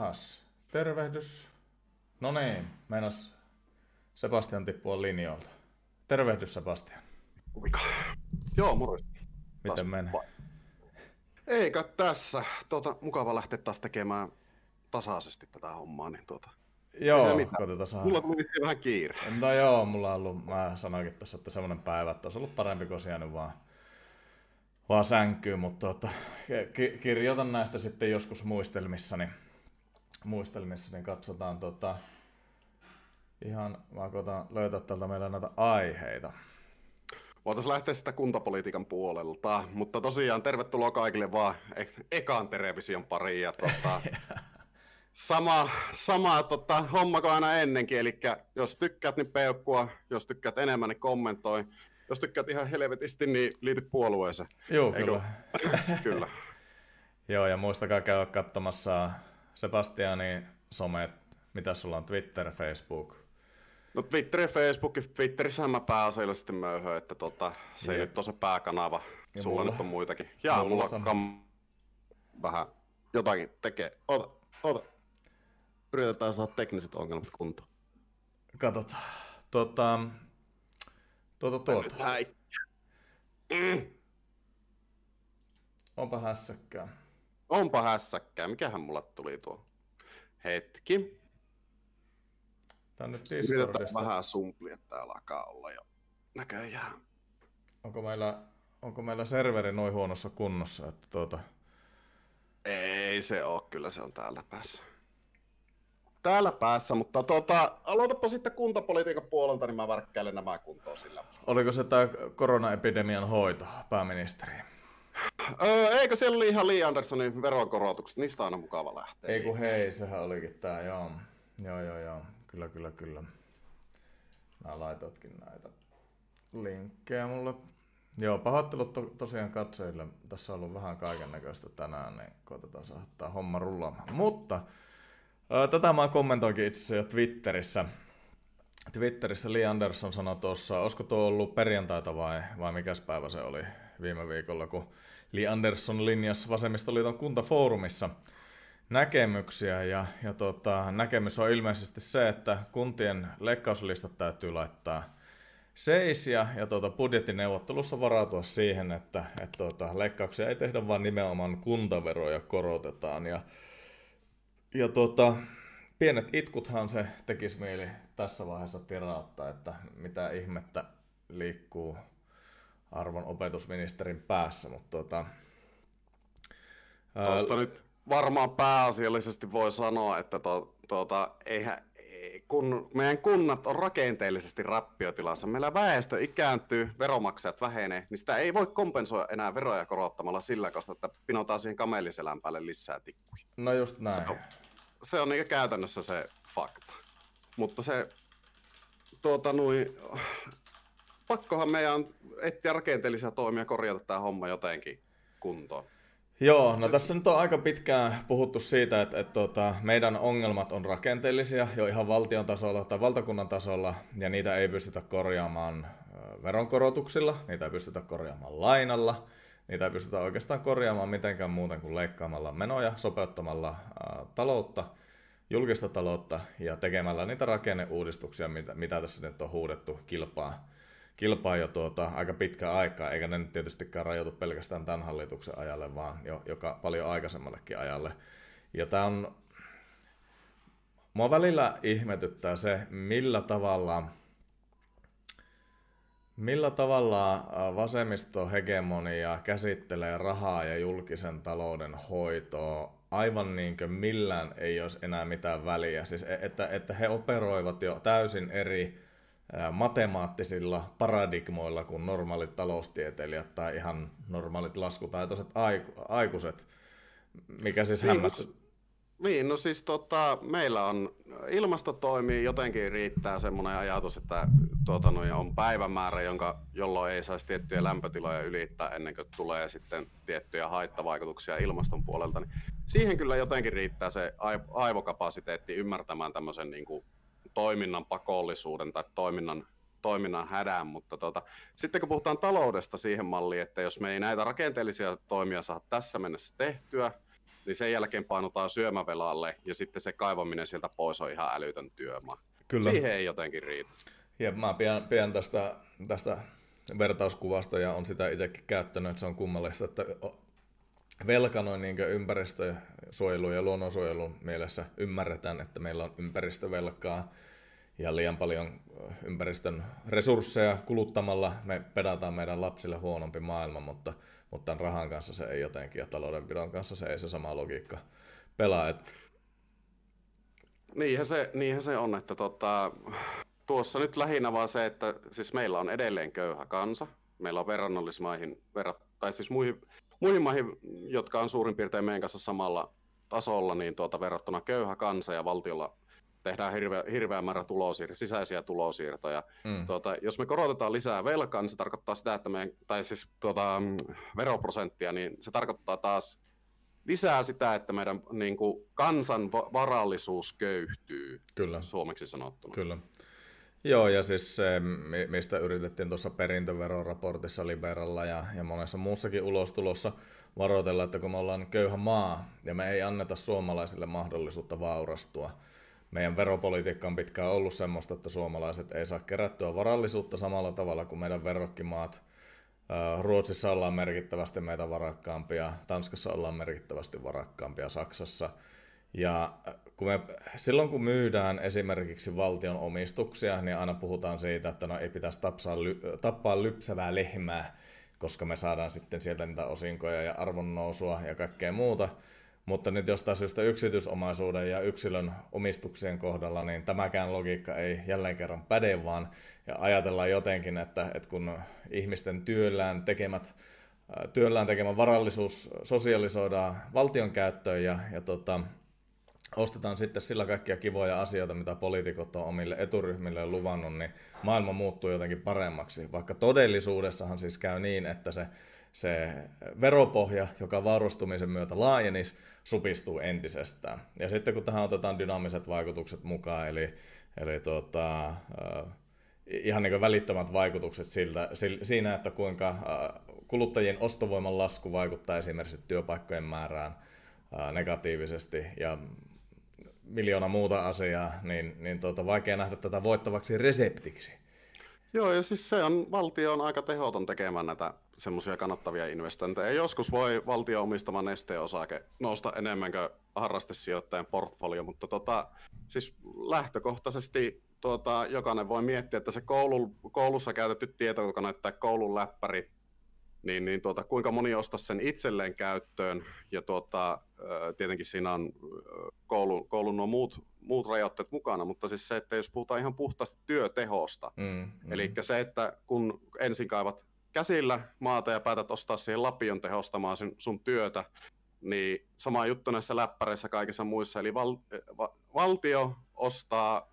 Jahas, tervehdys. No niin, meinas Sebastian tippua linjoilta. Tervehdys Sebastian. Vika. Joo, morjens. Miten menee? Eikä tässä. Tuota, mukava lähteä taas tekemään tasaisesti tätä hommaa. Niin tuota, Joo, koitetaan saada. Mulla tuli vähän kiire. No joo, mulla on ollut, mä sanoinkin tässä, että semmoinen päivä, että olisi ollut parempi kuin jäänyt vaan, vaan sänkyy, mutta tuota, ki- kirjoitan näistä sitten joskus muistelmissani, muistelmissani niin katsotaan tota, ihan, mä koitan löytää täältä meillä näitä aiheita. Voitaisiin lähteä sitä kuntapolitiikan puolelta, mutta tosiaan tervetuloa kaikille vaan e- ekaan television pariin. Ja tota, sama, sama tota, homma kuin aina ennenkin, eli jos tykkäät, niin peukkua, jos tykkäät enemmän, niin kommentoi. Jos tykkäät ihan helvetisti, niin liity puolueeseen. Joo, kyllä. kyllä. Joo, ja muistakaa käydä katsomassa Sebastianin somet, mitä sulla on, Twitter, Facebook, No Twitter ja Facebook, Twitterissä mä pääasiallisesti möyhön, että tota, se Jep. ei nyt ole se pääkanava. Ja Sulla mulla, nyt on muitakin. Ja mulla, mulla kam... vähän jotakin tekee. Ota, ota. Yritetään saada tekniset ongelmat kuntoon. Katsotaan. Tota, tuota, tuota. Mm. Onpa hässäkkää. Onpa hässäkkää. Mikähän mulla tuli tuo? Hetki. Tänne Discordista. vähän sumplia täällä alkaa olla jo näköjään. Onko meillä, onko meillä serveri noin huonossa kunnossa, että tuota... Ei se ole, kyllä se on täällä päässä. Täällä päässä, mutta tuota, aloitapa sitten kuntapolitiikan puolelta, niin mä värkkäilen nämä kuntoon sillä. Oliko se tämä koronaepidemian hoito, pääministeri? Öö, eikö siellä oli ihan Lee Andersonin veronkorotukset, niistä aina mukava lähteä. Ei kun hei, sehän olikin tää, joo. Joo, joo, joo. Kyllä, kyllä, kyllä. Mä laitoitkin näitä linkkejä mulle. Joo, pahoittelut to- tosiaan katsojille. Tässä on ollut vähän kaiken näköistä tänään, niin koitetaan tämä homma rullaamaan. Mutta ää, tätä mä kommentoinkin itse asiassa jo Twitterissä. Twitterissä Lee Anderson sanoi tuossa, olisiko tuo ollut perjantaita vai, vai mikäs päivä se oli viime viikolla, kun Lee Anderson linjasi Vasemmistoliiton kuntafoorumissa – näkemyksiä ja, ja tota, näkemys on ilmeisesti se, että kuntien leikkauslistat täytyy laittaa seis ja, ja tuota, budjettineuvottelussa varautua siihen, että et, tuota, leikkauksia ei tehdä, vaan nimenomaan kuntaveroja korotetaan. Ja, ja tuota, pienet itkuthan se tekisi mieli tässä vaiheessa tirauttaa, että mitä ihmettä liikkuu arvon opetusministerin päässä, mutta tuota, Tuosta nyt varmaan pääasiallisesti voi sanoa, että to, tuota, eihän, kun meidän kunnat on rakenteellisesti rappiotilassa, meillä väestö ikääntyy, veromaksajat vähenee, niin sitä ei voi kompensoida enää veroja korottamalla sillä, koska että pinotaan siihen kameliselän päälle lisää tikkuja. No just näin. Se on, se on niin käytännössä se fakta. Mutta se, tuota, nui, pakkohan meidän etsiä rakenteellisia toimia korjata tämä homma jotenkin kuntoon. Joo, no tässä nyt on aika pitkään puhuttu siitä, että, että tuota, meidän ongelmat on rakenteellisia jo ihan valtion tasolla tai valtakunnan tasolla, ja niitä ei pystytä korjaamaan veronkorotuksilla, niitä ei pystytä korjaamaan lainalla, niitä ei pystytä oikeastaan korjaamaan mitenkään muuten kuin leikkaamalla menoja, sopeuttamalla ää, taloutta, julkista taloutta ja tekemällä niitä rakenneuudistuksia, mitä, mitä tässä nyt on huudettu kilpaa kilpaa jo tuota, aika pitkä aikaa, eikä ne nyt tietystikään rajoitu pelkästään tämän hallituksen ajalle, vaan jo joka paljon aikaisemmallekin ajalle. Ja tämä on, mua välillä ihmetyttää se, millä tavalla, millä tavalla vasemmistohegemonia käsittelee rahaa ja julkisen talouden hoitoa aivan niin kuin millään ei olisi enää mitään väliä. Siis e, että, että he operoivat jo täysin eri matemaattisilla paradigmoilla kuin normaalit taloustieteilijät tai ihan normaalit laskutaitoiset aikuiset, mikä siis niin, hämmästyttää niin, no siis tota, meillä on ilmasto toimii, jotenkin riittää semmoinen ajatus, että tuota, no, on päivämäärä, jonka, jolloin ei saisi tiettyjä lämpötiloja ylittää ennen kuin tulee sitten tiettyjä haittavaikutuksia ilmaston puolelta. Niin siihen kyllä jotenkin riittää se aivokapasiteetti ymmärtämään tämmöisen niin kuin, toiminnan pakollisuuden tai toiminnan, toiminnan hädän, mutta tota, sitten kun puhutaan taloudesta siihen malliin, että jos me ei näitä rakenteellisia toimia saa tässä mennessä tehtyä, niin sen jälkeen painutaan syömävelalle ja sitten se kaivaminen sieltä pois on ihan älytön työmaa. Kyllä. Siihen ei jotenkin riitä. Ja mä pian, pian tästä, tästä vertauskuvasta ja on sitä itsekin käyttänyt, että se on kummallista, että velka noin niin ympäristösuojelun ja luonnonsuojelun mielessä ymmärretään, että meillä on ympäristövelkaa ja liian paljon ympäristön resursseja kuluttamalla me pedataan meidän lapsille huonompi maailma, mutta mutta tämän rahan kanssa se ei jotenkin ja taloudenpidon kanssa se ei se sama logiikka pelaa. Et... Niinhän, se, niinhän se on, että tota, tuossa nyt lähinnä vaan se, että siis meillä on edelleen köyhä kansa. Meillä on verrannollismaihin, verrat, tai siis muihin, muihin maihin, jotka on suurin piirtein meidän kanssa samalla tasolla, niin tuota, verrattuna köyhä kansa ja valtiolla tehdään hirveä, hirveä määrä tulosiir- sisäisiä tulosiirtoja. Mm. Tuota, jos me korotetaan lisää velkaa, niin se tarkoittaa sitä, että meidän, tai siis tuota, veroprosenttia, niin se tarkoittaa taas lisää sitä, että meidän niin kuin, kansan varallisuus köyhtyy, Kyllä. suomeksi sanottuna. Kyllä. Joo, ja siis se, mistä yritettiin tuossa perintöveroraportissa Liberalla ja, ja monessa muussakin ulostulossa varoitella, että kun me ollaan köyhä maa ja me ei anneta suomalaisille mahdollisuutta vaurastua, meidän veropolitiikka on pitkään ollut semmoista, että suomalaiset ei saa kerättyä varallisuutta samalla tavalla kuin meidän verrokkimaat. Ruotsissa ollaan merkittävästi meitä varakkaampia, Tanskassa ollaan merkittävästi varakkaampia, Saksassa. Ja kun me, silloin kun myydään esimerkiksi valtion omistuksia, niin aina puhutaan siitä, että no ei pitäisi tapsaa, tappaa lypsävää lehmää, koska me saadaan sitten sieltä niitä osinkoja ja arvonnousua ja kaikkea muuta. Mutta nyt jostain syystä yksityisomaisuuden ja yksilön omistuksien kohdalla, niin tämäkään logiikka ei jälleen kerran päde, vaan ja ajatellaan jotenkin, että, että kun ihmisten työllään tekemät työllään tekemä varallisuus sosialisoidaan valtion käyttöön ja, ja tota, ostetaan sitten sillä kaikkia kivoja asioita, mitä poliitikot on omille eturyhmille luvannut, niin maailma muuttuu jotenkin paremmaksi. Vaikka todellisuudessahan siis käy niin, että se, se veropohja, joka vaurastumisen myötä laajenisi, supistuu entisestään. Ja sitten kun tähän otetaan dynaamiset vaikutukset mukaan, eli, eli tuota, ihan niin välittömät vaikutukset siltä, siinä, että kuinka äh, kuluttajien ostovoiman lasku vaikuttaa esimerkiksi työpaikkojen määrään äh, negatiivisesti ja miljoona muuta asiaa, niin, niin tuota, vaikea nähdä tätä voittavaksi reseptiksi. Joo, ja siis se on, valtio on aika tehoton tekemään näitä semmoisia kannattavia investointeja. Joskus voi valtio omistama nesteosake nousta enemmän kuin harrastesijoittajan portfolio, mutta tota, siis lähtökohtaisesti tuota, jokainen voi miettiä, että se koulu, koulussa käytetty tietokone tai koulun läppäri, niin, niin tuota, kuinka moni ostaisi sen itselleen käyttöön, ja tuota, tietenkin siinä on koulun, koulun nuo muut, muut rajoitteet mukana, mutta siis se, että jos puhutaan ihan puhtaasti työtehosta, mm, mm. eli se, että kun ensin kaivat käsillä maata ja päätät ostaa siihen lapion tehostamaan sun, sun työtä, niin sama juttu näissä läppäreissä kaikissa muissa, eli val, va, valtio ostaa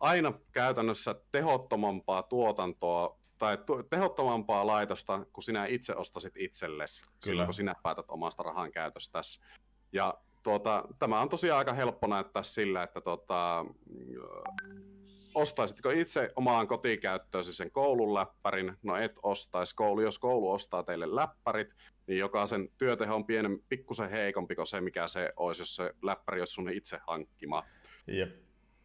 aina käytännössä tehottomampaa tuotantoa tai tehottomampaa laitosta, kun sinä itse ostasit itsellesi, Kyllä. silloin kun sinä päätät omasta rahan käytöstäsi. Ja tuota, tämä on tosiaan aika helppo näyttää sillä, että tuota, ostaisitko itse omaan kotikäyttöösi sen koulun läppärin? No et ostaisi. Koulu, jos koulu ostaa teille läppärit, niin jokaisen työteho on pienen, pikkusen heikompi kuin se, mikä se olisi, jos se läppäri olisi sun itse hankkima. Jep.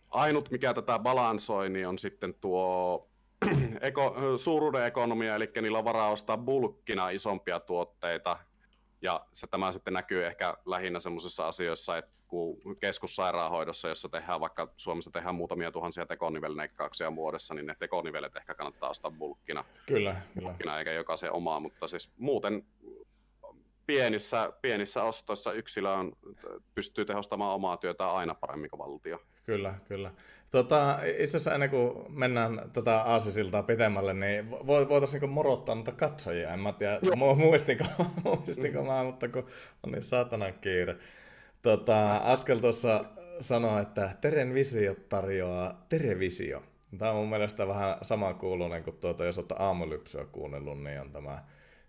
Ainut, mikä tätä balansoi, niin on sitten tuo eko, suuruuden ekonomia, eli niillä on varaa ostaa bulkkina isompia tuotteita, ja se, tämä sitten näkyy ehkä lähinnä sellaisissa asioissa, että kun keskussairaanhoidossa, jossa tehdään vaikka Suomessa tehdään muutamia tuhansia tekonivelleikkauksia vuodessa, niin ne tekonivelet ehkä kannattaa ostaa bulkkina. Kyllä, kyllä. Bulkkina eikä jokaisen omaa, mutta siis muuten pienissä, pienissä ostoissa yksilö on, pystyy tehostamaan omaa työtä aina paremmin kuin valtio. Kyllä, kyllä. Tota, itse asiassa ennen kuin mennään tätä aasisiltaa pitemmälle, niin voitaisiin niin morottaa noita katsojia. En mä tiedä, Joo. muistinko, muistinko mä, mutta kun on niin saatanan kiire. Tota, Askel tuossa sanoi, että Terenvisio tarjoaa Terevisio. Tämä on mun mielestä vähän sama kuulunen kuin tuota, jos olette aamulypsyä kuunnellut, niin on tämä,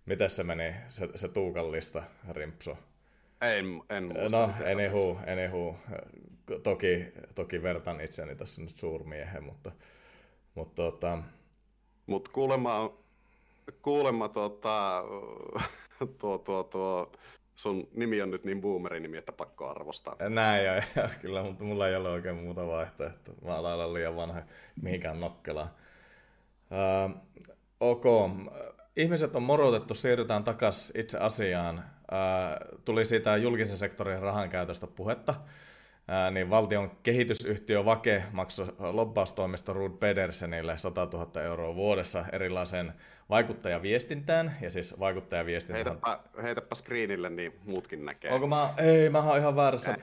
miten se meni, se, se tuukallista rimpso. En, en muista. No, anywho, anywho. Toki, toki vertaan itseäni tässä nyt suurmiehen, mutta, mutta tota... Mut kuulemma, kuulemma tota, tuo, tuo, tuo, sun nimi on nyt niin boomeri nimi, että pakko arvostaa. Näin ja, ja kyllä, mutta mulla ei ole oikein muuta vaihtoehtoa. Mä olen liian vanha mihinkään nokkelaan. Uh, ok. Ihmiset on morotettu, siirrytään takaisin itse asiaan. Uh, tuli siitä julkisen sektorin rahan käytöstä puhetta. Niin valtion kehitysyhtiö Vake maksoi lobbaustoimisto Rud Pedersenille 100 000 euroa vuodessa erilaiseen vaikuttajaviestintään, ja siis vaikuttajaviestintä... Heitäpä, heitäpä screenille, niin muutkin näkee. Onko mä... Ei, mä oon ihan väärässä...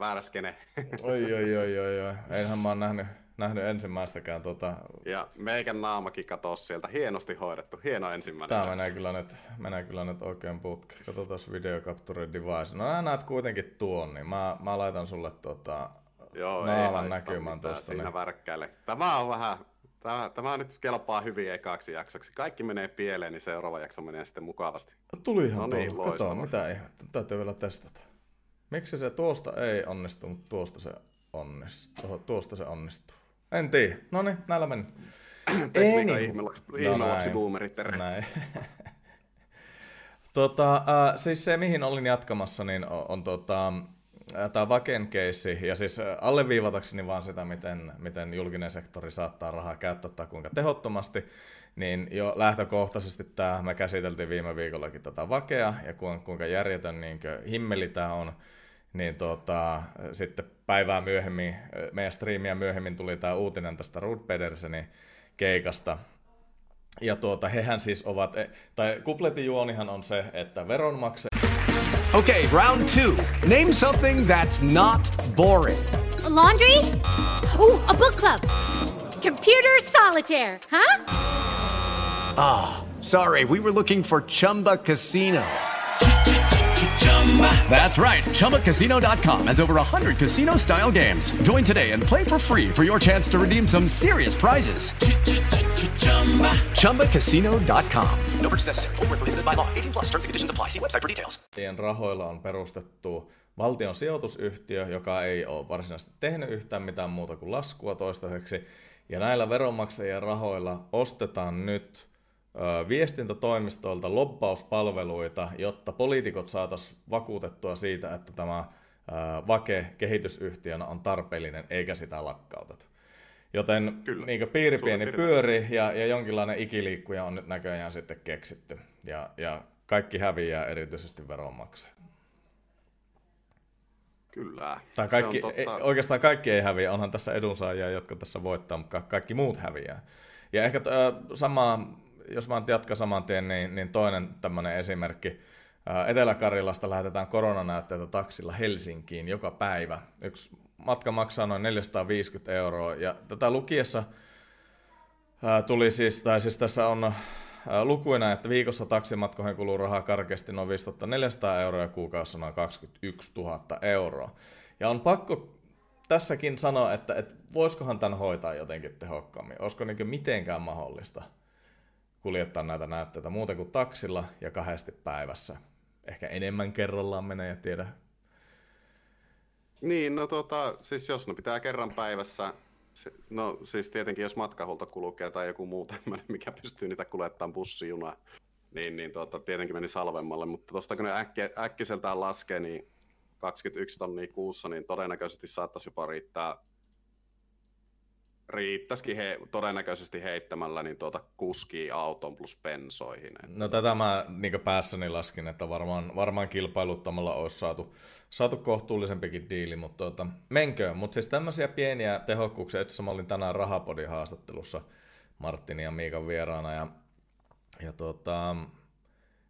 Väärä skene. oi, oi, oi, oi, oi. Eihän mä oon nähnyt, nähnyt ensimmäistäkään tota... Ja meikän naamakin katosi sieltä. Hienosti hoidettu. Hieno ensimmäinen. Tää menee kyllä, nyt, menee kyllä nyt oikein putki. Katsotaan video capture device. No nää näet kuitenkin tuon, niin mä, mä laitan sulle tota, Joo, naaman näkymään tosta. Siinä niin. Tämä on vähän Tämä, tämä nyt kelpaa hyvin ekaksi jaksoksi. Kaikki menee pieleen, niin seuraava jakso menee sitten mukavasti. Tuli ihan no niin, Kato, mitä ihmettä. Täytyy vielä testata. Miksi se tuosta ei onnistu, mutta tuosta se onnistuu. Tuosta se onnistuu. En tiedä. No niin, näillä meni. Tekniikan ihmelapsi no boomerit. Näin. tota, äh, siis se, mihin olin jatkamassa, niin on, on tota, tämä Vaken keissi, ja siis alleviivatakseni vaan sitä, miten, miten julkinen sektori saattaa rahaa käyttää tai kuinka tehottomasti, niin jo lähtökohtaisesti tämä, me käsiteltiin viime viikollakin tätä Vakea, ja kuinka järjetön niin himmeli tämä on, niin tota, sitten päivää myöhemmin, meidän striimiä myöhemmin tuli tämä uutinen tästä Rud Pedersenin keikasta, ja tuota, hehän siis ovat, tai kupletin juonihan on se, että veronmaksajat Okay, round two. Name something that's not boring. A laundry? Ooh, a book club. Computer solitaire, huh? Ah, oh, sorry, we were looking for Chumba Casino. That's right. ChumbaCasino.com has over 100 casino style games. Join today and play for free for your chance to redeem some serious prizes. ChumbaCasino.com. No purchase necessary. Full by law. 18 plus terms and conditions apply. See website for details. rahoilla on perustettu valtion sijoitusyhtiö, joka ei ole varsinaisesti tehnyt yhtään mitään muuta kuin laskua toistaiseksi. Ja näillä veronmaksajien rahoilla ostetaan nyt viestintätoimistoilta lobbauspalveluita, jotta poliitikot saataisiin vakuutettua siitä, että tämä Vake kehitysyhtiönä on tarpeellinen eikä sitä lakkauteta. Joten Kyllä. niin piiri pieni pyöri ja, ja jonkinlainen ikiliikkuja on nyt näköjään sitten keksitty. Ja, ja kaikki häviää erityisesti veronmaksajat. Kyllä. Tai kaikki, ei, oikeastaan kaikki ei häviä, onhan tässä edunsaajia, jotka tässä voittaa, mutta kaikki muut häviää. Ja ehkä äh, sama, jos mä jatkan saman tien, niin, niin toinen tämmöinen esimerkki. Etelä-Karjalasta lähetetään koronanäytteitä taksilla Helsinkiin joka päivä. Yksi matka maksaa noin 450 euroa. Ja tätä lukiessa tuli siis, tai siis tässä on lukuina, että viikossa taksimatkoihin kuluu rahaa karkeasti noin 5400 euroa ja kuukaudessa noin 21 000 euroa. Ja on pakko tässäkin sanoa, että, että voisikohan tämän hoitaa jotenkin tehokkaammin. Olisiko niin mitenkään mahdollista kuljettaa näitä näytteitä muuten kuin taksilla ja kahdesti päivässä. Ehkä enemmän kerrallaan menee ja tiedä niin, no tota, siis jos ne pitää kerran päivässä, no siis tietenkin jos matkahulta kulkee tai joku muu tämmöinen, mikä pystyy niitä kuljettamaan bussijuna, niin, niin tota, tietenkin meni salvemmalle, mutta tuosta kun ne äkki, äkkiseltään laskee, niin 21 tonnia kuussa, niin todennäköisesti saattaisi jopa riittää riittäisikin he, todennäköisesti heittämällä niin tuota kuski auton plus pensoihin. Että... No tätä mä niin päässäni laskin, että varmaan, varmaan kilpailuttamalla olisi saatu, saatu kohtuullisempikin diili, mutta tuota, menköön. Mutta siis tämmöisiä pieniä tehokkuuksia, että mä olin tänään Rahapodin haastattelussa Martinin ja Miikan vieraana ja, ja tuota,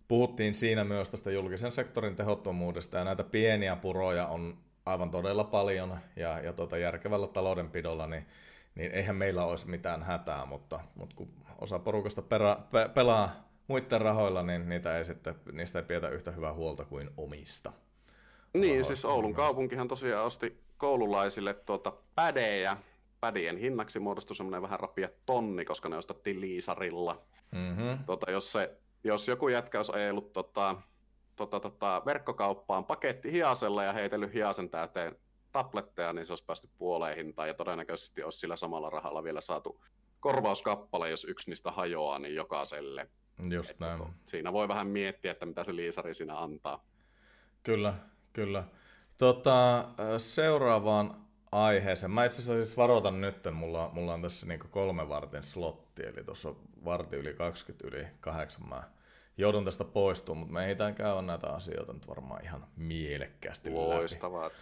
puhuttiin siinä myös tästä julkisen sektorin tehottomuudesta, ja näitä pieniä puroja on aivan todella paljon, ja, ja tota järkevällä taloudenpidolla, niin, niin eihän meillä olisi mitään hätää, mutta, mutta kun osa porukasta perä, pe, pelaa muiden rahoilla, niin niitä ei sitten, niistä ei pidetä yhtä hyvää huolta kuin omista. Niin, siis Oulun kaupunkihan tosiaan osti koululaisille tuota pädejä. Pädien hinnaksi muodostui semmoinen vähän rapia tonni, koska ne ostettiin liisarilla. Mm-hmm. Tota, jos, se, jos joku jätkä olisi ajellut tota, tota, tota, verkkokauppaan paketti hiasella ja heitellyt hiasen täyteen tabletteja, niin se olisi päästy puoleen hintaan ja todennäköisesti olisi sillä samalla rahalla vielä saatu korvauskappale, jos yksi niistä hajoaa, niin jokaiselle. Just näin. Siinä voi vähän miettiä, että mitä se liisari siinä antaa. Kyllä, kyllä. Tota, seuraavaan aiheeseen. Mä itse asiassa siis varoitan nyt, mulla, mulla on tässä niinku kolme vartin slotti, eli tuossa on varti yli 20 yli 8 mä joudun tästä poistumaan, mutta me ehditään käydä näitä asioita nyt varmaan ihan mielekkäästi Loistavaa. Läpi.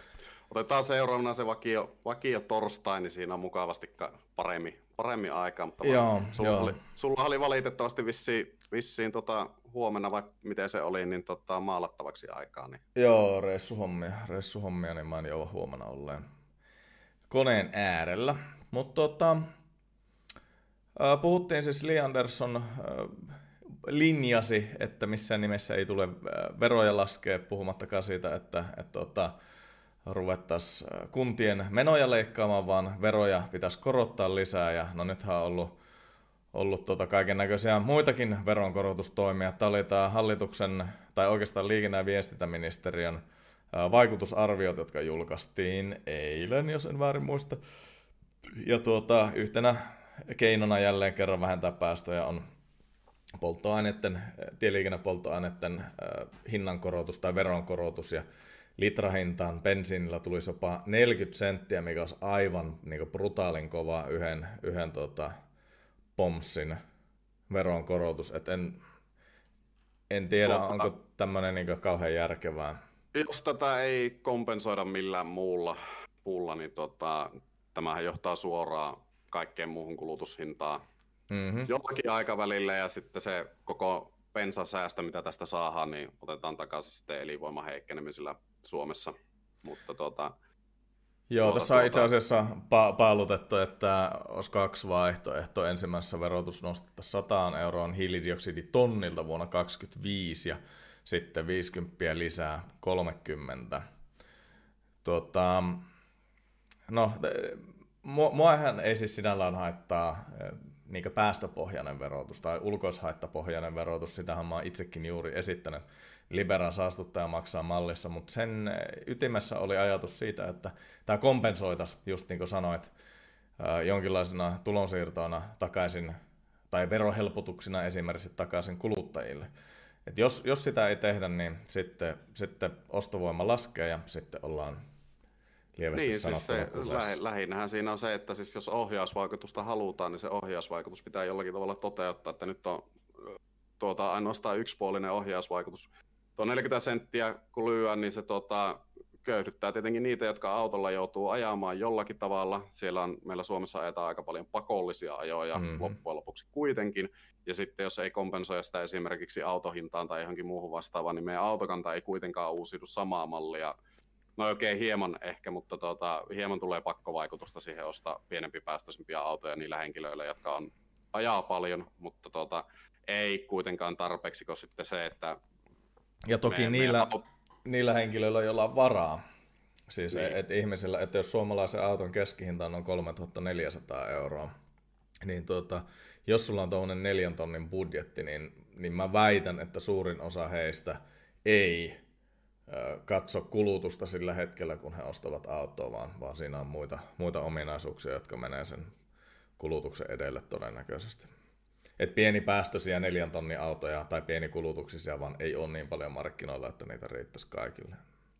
Otetaan seuraavana se vakio, vakio torstai, niin siinä on mukavasti paremmin, paremmin aikaa. Mutta joo, sulla, joo. Oli, sulla oli valitettavasti vissiin, vissiin tota, huomenna, vai miten se oli, niin tota, maalattavaksi aikaa. Niin... Joo, reissuhommia, reissuhommia, niin mä en joudu huomenna olleen koneen äärellä. Mutta tota, puhuttiin siis Lee Anderson linjasi, että missään nimessä ei tule veroja laskea, puhumattakaan siitä, että, että että ruvettaisiin kuntien menoja leikkaamaan, vaan veroja pitäisi korottaa lisää. Ja no nythän on ollut, ollut tuota kaiken näköisiä muitakin veronkorotustoimia. Tämä oli tämä hallituksen, tai oikeastaan liikenne- ja viestintäministeriön vaikutusarviot, jotka julkaistiin eilen, jos en väärin muista. Ja tuota, yhtenä keinona jälleen kerran vähentää päästöjä on polttoaineiden, tieliikennepolttoaineiden hinnankorotus tai veronkorotus ja litrahintaan bensiinillä tulisi jopa 40 senttiä, mikä olisi aivan niin brutaalin kova yhden, yhden tota, pomsin veronkorotus. Et en, en tiedä, Tuota, onko tämmöinen niin kauhean järkevää. Jos tätä ei kompensoida millään muulla puulla, niin tota, tämähän johtaa suoraan kaikkeen muuhun kulutushintaan mm-hmm. jollakin aikavälillä ja sitten se koko pensasäästö, mitä tästä saadaan, niin otetaan takaisin sitten elinvoiman heikkenemisellä Suomessa. Mutta tuota, Joo, tuota, tässä on itse tuota- asiassa pa- paalutettu, että olisi kaksi vaihtoehtoa. Ensimmäisessä verotus nostettaisiin 100 euroon hiilidioksiditonnilta vuonna 2025 ja sitten 50 lisää 30. Tuota, no, muahan ei siis sinällään haittaa niin päästöpohjainen verotus tai ulkoishaittapohjainen verotus, sitähän mä oon itsekin juuri esittänyt Liberan saastuttaja maksaa mallissa, mutta sen ytimessä oli ajatus siitä, että tämä kompensoitaisiin, just niin kuin sanoit, jonkinlaisena tulonsiirtoina takaisin tai verohelpotuksina esimerkiksi takaisin kuluttajille. Et jos, jos sitä ei tehdä, niin sitten, sitten ostovoima laskee ja sitten ollaan lievästi niin, siis se, lähi, lähinnähän siinä on se, että siis jos ohjausvaikutusta halutaan, niin se ohjausvaikutus pitää jollakin tavalla toteuttaa, että nyt on tuota, ainoastaan yksipuolinen ohjausvaikutus. Tuo 40 senttiä kun lyö, niin se tuota, köyhdyttää tietenkin niitä, jotka autolla joutuu ajamaan jollakin tavalla. Siellä on, meillä Suomessa ajetaan aika paljon pakollisia ajoja mm-hmm. loppujen lopuksi kuitenkin. Ja sitten jos ei kompensoida sitä esimerkiksi autohintaan tai johonkin muuhun vastaavaan, niin meidän autokanta ei kuitenkaan uusiudu samaa mallia no oikein hieman ehkä, mutta tota, hieman tulee pakkovaikutusta siihen ostaa pienempi päästöisempiä autoja niillä henkilöillä, jotka on, ajaa paljon, mutta tota, ei kuitenkaan tarpeeksi, kun sitten se, että... Ja toki me, niillä, me... niillä henkilöillä, joilla on varaa, siis niin. että ihmisillä, että jos suomalaisen auton keskihinta on 3400 euroa, niin tuota, jos sulla on tuollainen neljän tonnin budjetti, niin, niin mä väitän, että suurin osa heistä ei katso kulutusta sillä hetkellä, kun he ostavat autoa, vaan, vaan siinä on muita, muita ominaisuuksia, jotka menee sen kulutuksen edelle todennäköisesti. Et pieni päästöisiä neljän tonnin autoja tai pieni kulutuksisia vaan ei ole niin paljon markkinoilla, että niitä riittäisi kaikille.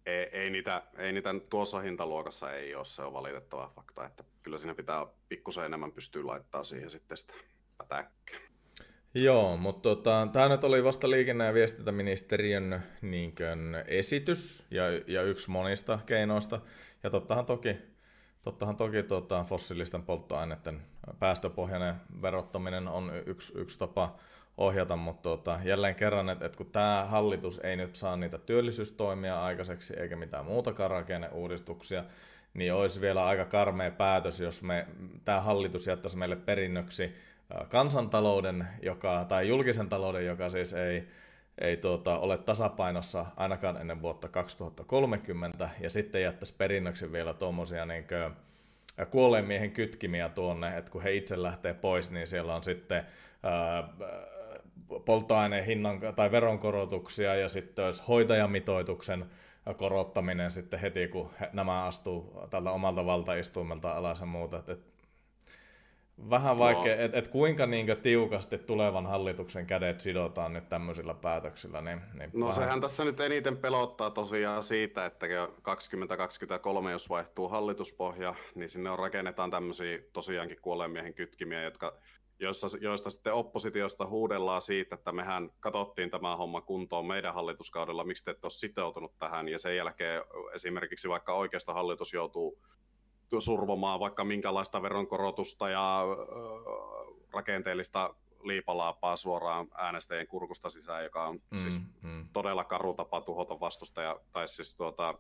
Ei, ei, niitä, ei niitä tuossa hintaluokassa ei ole, se on valitettava fakta, että kyllä siinä pitää pikkusen enemmän pystyä laittaa siihen sitten sitä pätäkkää. Joo, mutta tota, tämä nyt oli vasta liikenne- ja viestintäministeriön niinkön esitys ja, ja yksi monista keinoista. Ja tottahan toki, tottahan toki tota, fossiilisten polttoaineiden päästöpohjainen verottaminen on yksi, yksi tapa ohjata, mutta tota, jälleen kerran, että, että kun tämä hallitus ei nyt saa niitä työllisyystoimia aikaiseksi eikä mitään muutakaan rakenneuudistuksia, niin olisi vielä aika karmea päätös, jos me, tämä hallitus jättäisi meille perinnöksi kansantalouden, joka, tai julkisen talouden, joka siis ei, ei tuota, ole tasapainossa ainakaan ennen vuotta 2030, ja sitten jättäisi perinnöksi vielä tuommoisia niin kuolleen miehen kytkimiä tuonne, että kun he itse lähtee pois, niin siellä on sitten ää, polttoaineen hinnan tai veronkorotuksia ja sitten olisi hoitajamitoituksen korottaminen sitten heti, kun he, nämä astuu tältä omalta valtaistuimelta alas ja muuta. Et, et, vähän vaikea, no. että et kuinka niinkö tiukasti tulevan hallituksen kädet sidotaan nyt tämmöisillä päätöksillä. Niin, niin no vähän... sehän tässä nyt eniten pelottaa tosiaan siitä, että 2023, jos vaihtuu hallituspohja, niin sinne on rakennetaan tämmöisiä tosiaankin kuolleen kytkimiä, jotka joista, joista sitten oppositiosta huudellaan siitä, että mehän katsottiin tämä homma kuntoon meidän hallituskaudella, miksi te ette ole sitoutunut tähän, ja sen jälkeen esimerkiksi vaikka oikeasta hallitus joutuu survomaan vaikka minkälaista veronkorotusta ja rakenteellista liipalaapaa suoraan äänestäjien kurkusta sisään, joka on mm, siis mm. todella karu tapa tuhota vastustaja, tai siis tuota,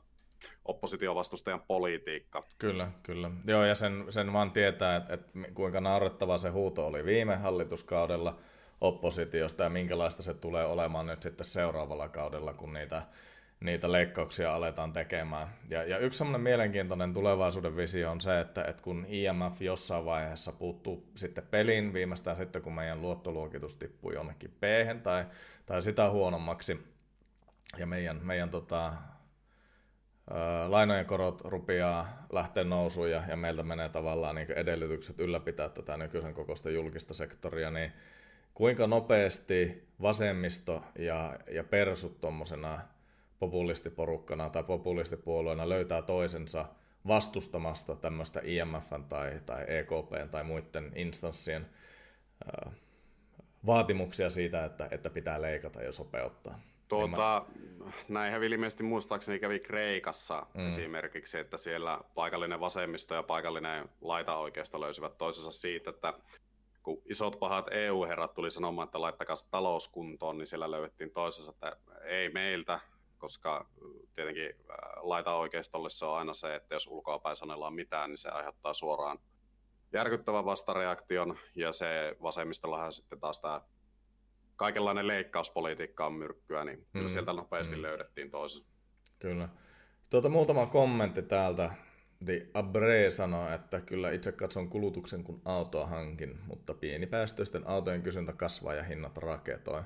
oppositiovastustajan politiikka. Kyllä, kyllä. Joo, ja sen, sen vaan tietää, että, että kuinka naurettava se huuto oli viime hallituskaudella oppositiosta ja minkälaista se tulee olemaan nyt sitten seuraavalla kaudella, kun niitä, niitä leikkauksia aletaan tekemään. Ja, ja yksi semmoinen mielenkiintoinen tulevaisuuden visio on se, että, että kun IMF jossain vaiheessa puuttuu sitten peliin, viimeistään sitten kun meidän luottoluokitus tippuu jonnekin p tai, tai sitä huonommaksi, ja meidän, meidän tota, lainojen korot rupeaa lähteä nousuun ja, ja meiltä menee tavallaan niin edellytykset ylläpitää tätä nykyisen kokoista julkista sektoria, niin kuinka nopeasti vasemmisto ja, ja persut tuommoisena populistiporukkana tai populistipuolueena löytää toisensa vastustamasta tämmöistä IMFn tai, tai EKPn tai muiden instanssien vaatimuksia siitä, että, että pitää leikata ja sopeuttaa. Tuota, näinhän ilmeisesti muistaakseni kävi Kreikassa mm. esimerkiksi, että siellä paikallinen vasemmisto ja paikallinen laita-oikeisto löysivät toisensa siitä, että kun isot pahat EU-herrat tuli sanomaan, että laittakaa talouskuntoon, niin siellä löydettiin toisensa, että ei meiltä, koska tietenkin äh, laita-oikeistolle se on aina se, että jos ulkoapäin sanellaan mitään, niin se aiheuttaa suoraan järkyttävän vastareaktion, ja se vasemmistollahan sitten taas tämä kaikenlainen leikkauspolitiikka on myrkkyä, niin kyllä mm. sieltä nopeasti mm. löydettiin toisen. Kyllä. Tuota, muutama kommentti täältä. The Abre sanoi, että kyllä itse katson kulutuksen kun autoa hankin, mutta pienipäästöisten autojen kysyntä kasvaa ja hinnat raketoi.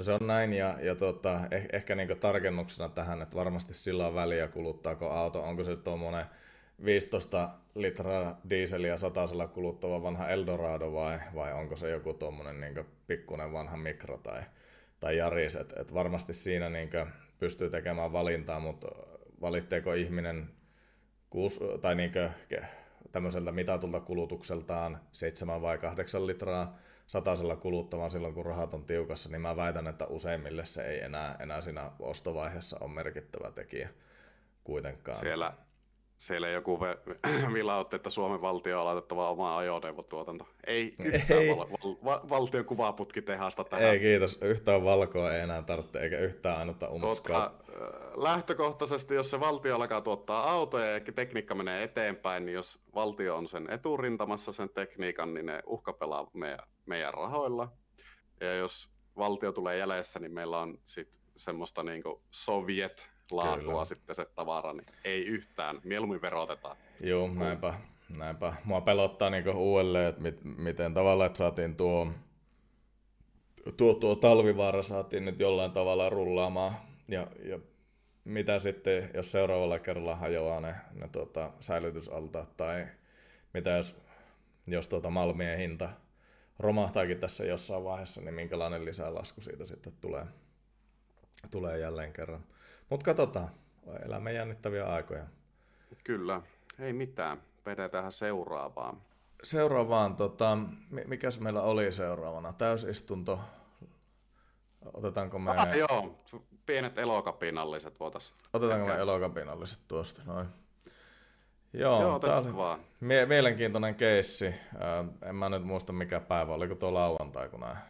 No se on näin, ja, ja tota, eh, ehkä niin tarkennuksena tähän, että varmasti sillä on väliä kuluttaako auto, onko se tuommoinen 15 litraa diiseliä satasella kuluttava vanha Eldorado vai, vai onko se joku tuommoinen niin pikkuinen vanha mikro tai, tai Jaris. Et, et varmasti siinä niin pystyy tekemään valintaa, mutta valitteeko ihminen kuus, tai niin tämmöiseltä mitatulta kulutukseltaan 7 vai 8 litraa satasella kuluttamaan silloin, kun rahat on tiukassa, niin mä väitän, että useimmille se ei enää, enää siinä ostovaiheessa ole merkittävä tekijä kuitenkaan. Siellä, siellä joku vilautti, että Suomen valtio on laitettava oma ajoneuvotuotanto. Ei yhtään ei. Val- val- val- valtion kuvaputkitehasta tähän. Ei kiitos, yhtään valkoa ei enää tarvitse, eikä yhtään ainutta umuskaa. lähtökohtaisesti, jos se valtio alkaa tuottaa autoja ja tekniikka menee eteenpäin, niin jos valtio on sen eturintamassa sen tekniikan, niin ne uhkapelaa meidän, meidän rahoilla. Ja jos valtio tulee jäljessä, niin meillä on sitten semmoista niin Soviet laatua Kyllä. sitten se tavara, niin ei yhtään. Mieluummin verotetaan. Joo, näinpä. näinpä. Mua pelottaa niin uudelleen, että mit, miten tavalla, että saatiin tuo, tuo, tuo talvivaara saatiin nyt jollain tavalla rullaamaan. Ja, ja mitä sitten, jos seuraavalla kerralla hajoaa ne, ne tuota, säilytysaltaat, tai mitä jos, jos tuota Malmien hinta romahtaakin tässä jossain vaiheessa, niin minkälainen lisälasku siitä sitten tulee, tulee jälleen kerran. Mutta katsotaan, elämme jännittäviä aikoja. Kyllä, ei mitään. Vedetään seuraavaan. Seuraavaan, tota, mikäs meillä oli seuraavana? Täysistunto. Otetaanko me... Ah, joo, pienet elokapinalliset voitaisiin. Otetaanko me elokapinalliset tuosta? Noin. Joo, Joo tämä oli vaan. Mie- mielenkiintoinen keissi. Äh, en mä nyt muista mikä päivä, oliko tuo lauantai kun näin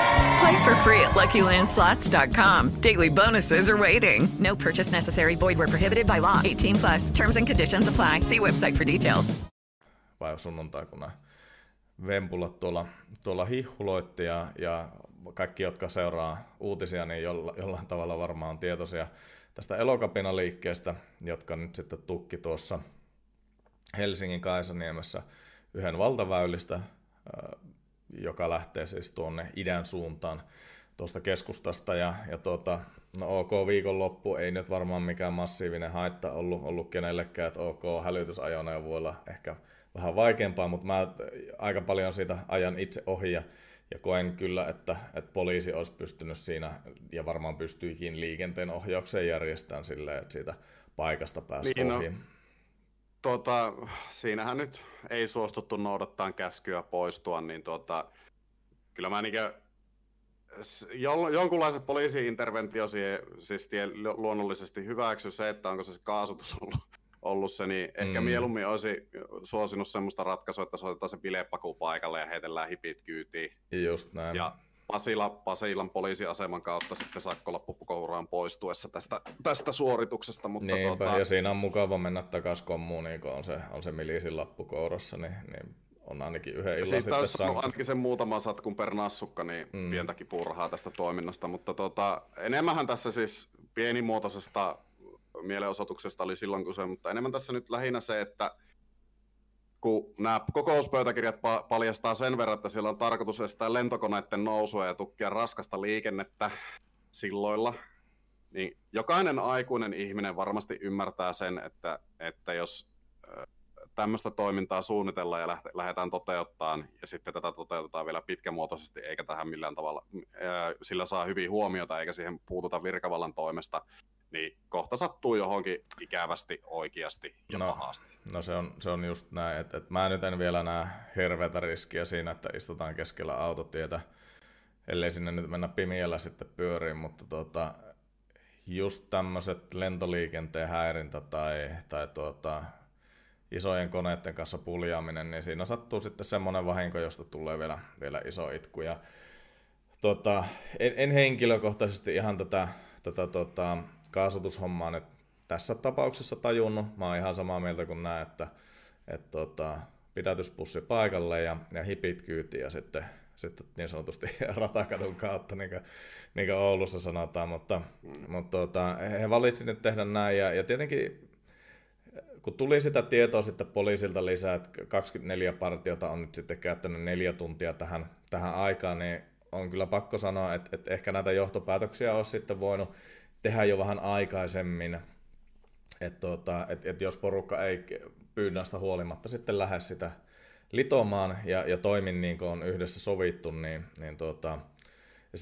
Play for free at LuckyLandSlots.com. Daily bonuses are waiting. No purchase necessary. Void were prohibited by law. 18 plus. Terms and conditions apply. See website for details. Vai sunnuntai, kun nämä vempulat tuolla, tuolla hihhuloitti ja, ja kaikki, jotka seuraa uutisia, niin jolla, jollain tavalla varmaan on tietoisia tästä elokapinaliikkeestä, jotka nyt sitten tukki tuossa Helsingin Kaisaniemessä yhden valtaväylistä, joka lähtee siis tuonne idän suuntaan tuosta keskustasta. Ja, ja tuota, no OK viikonloppu ei nyt varmaan mikään massiivinen haitta ollut, ollut kenellekään, että OK hälytysajoneuvoilla ehkä vähän vaikeampaa, mutta mä aika paljon siitä ajan itse ohi ja, ja koen kyllä, että, että poliisi olisi pystynyt siinä ja varmaan pystyikin liikenteen ohjaukseen järjestämään silleen, että siitä paikasta pääsi niin ohi. No Tota, siinähän nyt ei suostuttu noudattaa käskyä poistua, niin tota, kyllä mä niinkö, jonkunlaisen poliisi-interventio siihen, siis tie, luonnollisesti hyväksy se, että onko se kaasutus ollut, ollut se, niin ehkä mm. mieluummin olisi suosinut semmoista ratkaisua, että soitetaan se bilepaku paikalle ja heitellään hipit kyytiin. Just näin. Ja Pasila, Pasilan poliisiaseman kautta sitten sakkolappukouraan poistuessa tästä, tästä suorituksesta. Mutta Niinpä, tuota... ja siinä on mukava mennä takaisin kommuuniin, kun on se, on se miliisin lappu kourassa, niin, niin on ainakin yhden illan siis sitten sank... ainakin sen muutama satkun per nassukka, niin mm. pientäkin purhaa tästä toiminnasta, mutta tota, enemmänhän tässä siis pienimuotoisesta mielenosoituksesta oli silloin kyse, mutta enemmän tässä nyt lähinnä se, että kun nämä kokouspöytäkirjat paljastaa sen verran, että siellä on tarkoitus estää lentokoneiden nousua ja tukkia raskasta liikennettä silloilla, niin jokainen aikuinen ihminen varmasti ymmärtää sen, että, että jos tämmöistä toimintaa suunnitellaan ja lähdetään toteuttaan, ja sitten tätä toteutetaan vielä pitkämuotoisesti, eikä tähän millään tavalla, sillä saa hyvin huomiota, eikä siihen puututa virkavallan toimesta, niin kohta sattuu johonkin ikävästi, oikeasti ja no, pahasti. No se on, se on just näin, että, että mä nyt en vielä näe hirveätä riskiä siinä, että istutaan keskellä autotietä, ellei sinne nyt mennä pimiellä sitten pyöriin, mutta tota, just tämmöiset lentoliikenteen häirintä tai, tai tuota, isojen koneiden kanssa puljaaminen, niin siinä sattuu sitten semmoinen vahinko, josta tulee vielä, vielä iso itku. Ja, tota, en, en henkilökohtaisesti ihan tätä, tätä tota, kaasutushommaa nyt tässä tapauksessa tajunnut. Mä oon ihan samaa mieltä kuin näin, että et, tota, pidätyspussi paikalle ja, ja hipit kyytiin ja sitten, sitten niin sanotusti ratakadun kautta, niin kuin, niin kuin Oulussa sanotaan, mutta, mutta tota, he valitsivat nyt tehdä näin ja, ja tietenkin kun tuli sitä tietoa sitten poliisilta lisää, että 24 partiota on nyt sitten käyttänyt neljä tuntia tähän, tähän aikaan, niin on kyllä pakko sanoa, että, että ehkä näitä johtopäätöksiä olisi sitten voinut tehdä jo vähän aikaisemmin. Että tota, et, et jos porukka ei pyynnöstä huolimatta sitten lähde sitä litomaan ja, ja toimin niin kuin on yhdessä sovittu, niin, niin tota,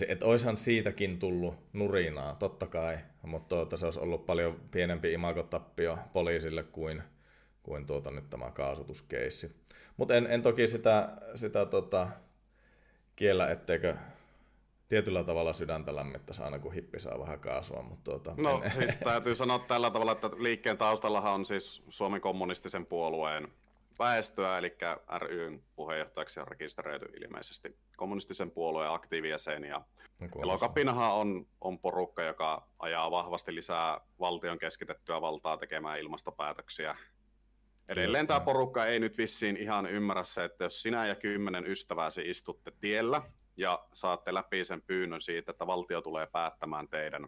että oishan siitäkin tullut nurinaa, totta kai, mutta tuota, se olisi ollut paljon pienempi imagotappio poliisille kuin, kuin tuota, nyt tämä kaasutuskeissi. Mutta en, en toki sitä, sitä tota, kiellä, etteikö tietyllä tavalla sydäntä lämmittäisi aina, kun hippi saa vähän kaasua. Mutta tuota, no en... siis täytyy sanoa tällä tavalla, että liikkeen taustallahan on siis Suomen kommunistisen puolueen väestöä, eli ryn puheenjohtajaksi on rekisteröity ilmeisesti kommunistisen puolueen aktiivijäsen. Ja Elokapinahan on, on porukka, joka ajaa vahvasti lisää valtion keskitettyä valtaa tekemään ilmastopäätöksiä. Edelleen tämä porukka ei nyt vissiin ihan ymmärrä se, että jos sinä ja kymmenen ystävääsi istutte tiellä ja saatte läpi sen pyynnön siitä, että valtio tulee päättämään teidän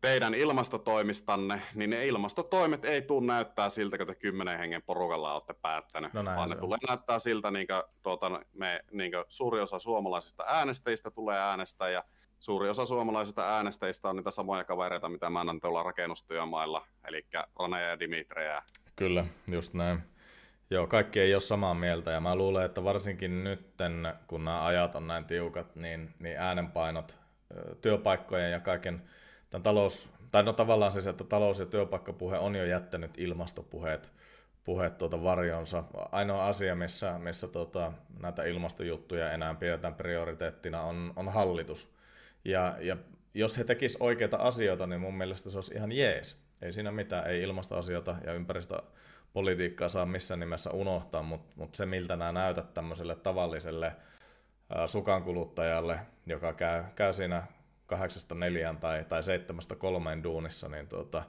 teidän ilmastotoimistanne, niin ne ilmastotoimet ei tule näyttää siltä, kun te kymmenen hengen porukalla olette päättänyt, No vaan ne on. tulee näyttää siltä, niin kuin, tuota, me, niin kuin suuri osa suomalaisista äänestäjistä tulee äänestää, ja suuri osa suomalaisista äänestäjistä on niitä samoja kavereita, mitä mä annan tuolla rakennustyömailla, eli Rane ja Dimitreja. Kyllä, just näin. Joo, kaikki ei ole samaa mieltä ja mä luulen, että varsinkin nytten, kun nämä ajat on näin tiukat, niin, niin äänenpainot työpaikkojen ja kaiken tämän talous, tai no tavallaan siis, että talous- ja työpaikkapuhe on jo jättänyt ilmastopuheet puheet tuota varjonsa. Ainoa asia, missä, missä tuota, näitä ilmastojuttuja enää pidetään prioriteettina, on, on hallitus. Ja, ja jos he tekisivät oikeita asioita, niin mun mielestä se olisi ihan jees. Ei siinä mitään, ei ilmastoasioita ja ympäristöpolitiikkaa saa missään nimessä unohtaa, mutta mut se miltä nämä näytät tämmöiselle tavalliselle ää, sukankuluttajalle, joka käy, käy siinä kahdeksasta neljään tai, tai seitsemästä kolmeen duunissa, niin tuota,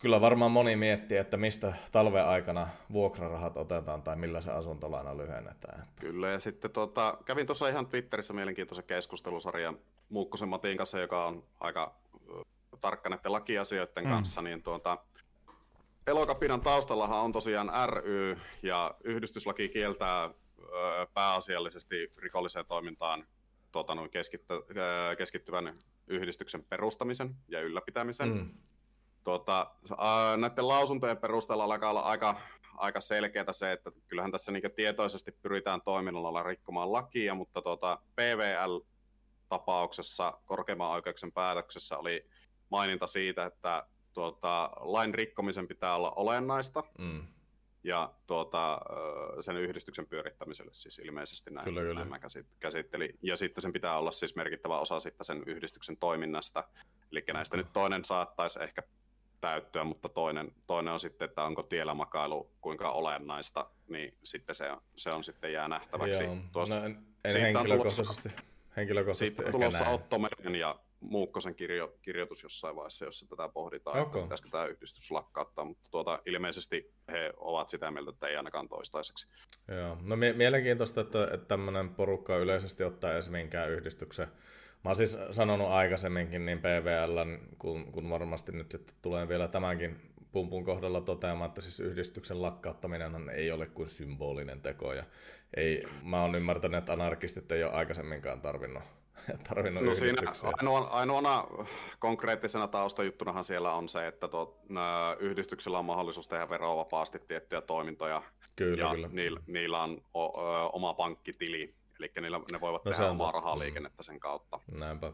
kyllä varmaan moni miettii, että mistä talven aikana vuokrarahat otetaan tai millä se asuntolaina lyhennetään. Kyllä, ja sitten tuota, kävin tuossa ihan Twitterissä mielenkiintoisen keskustelusarjan Muukkosen Matin kanssa, joka on aika tarkka näiden lakiasioiden Mm. kanssa, niin tuota, Elokapinan taustallahan on tosiaan ry, ja yhdistyslaki kieltää pääasiallisesti rikolliseen toimintaan tuota, noin keskittä, keskittyvän yhdistyksen perustamisen ja ylläpitämisen. Mm. Tuota, näiden lausuntojen perusteella alkaa olla aika, aika selkeää se, että kyllähän tässä niin tietoisesti pyritään toiminnalla rikkomaan lakia, mutta tuota, PVL-tapauksessa korkeimman oikeuksen päätöksessä oli maininta siitä, että tuota, lain rikkomisen pitää olla olennaista, Mm. ja tuota, sen yhdistyksen pyörittämiselle siis ilmeisesti näin, Kyllä, kyllä. näin mä käsit- käsittelin. Ja sitten sen pitää olla siis merkittävä osa sitten sen yhdistyksen toiminnasta. Eli näistä nyt toinen saattaisi ehkä täyttyä, mutta toinen, toinen on sitten, että onko tiellä makailu kuinka olennaista, niin sitten se, on- se on sitten jää nähtäväksi. Joo, Tuossa- no, en, en henkilökohtaisesti, henkilökohtaisesti Siitä tulossa. Otto Meren ja Muukkosen kirjo, kirjoitus jossain vaiheessa, jossa tätä pohditaan, Okay. että pitäisikö tämä yhdistys lakkauttaa, mutta tuota, ilmeisesti he ovat sitä mieltä, että ei ainakaan toistaiseksi. Joo. No mie- mielenkiintoista, että, että tämmöinen porukka yleisesti ottaa edes minkään yhdistyksen. Mä oon siis sanonut aikaisemminkin niin PVL, kun, kun varmasti nyt sitten tulee vielä tämänkin pumpun kohdalla toteamaan, että siis yhdistyksen lakkauttaminen ei ole kuin symbolinen teko. Ja ei, mä oon ymmärtänyt, että anarkistit ei ole aikaisemminkaan tarvinnut, tarvinnut No siinä yhdistyksiä. ainoa, ainoana konkreettisena taustajuttunahan siellä on se, että tuo, nää, yhdistyksellä on mahdollisuus tehdä verovapaasti tiettyjä toimintoja. Kyllä, ja kyllä. Niillä, niillä on o, ö, oma pankkitili, eli niillä, ne voivat No tehdä omaa rahaliikennettä sen kautta. Näinpä.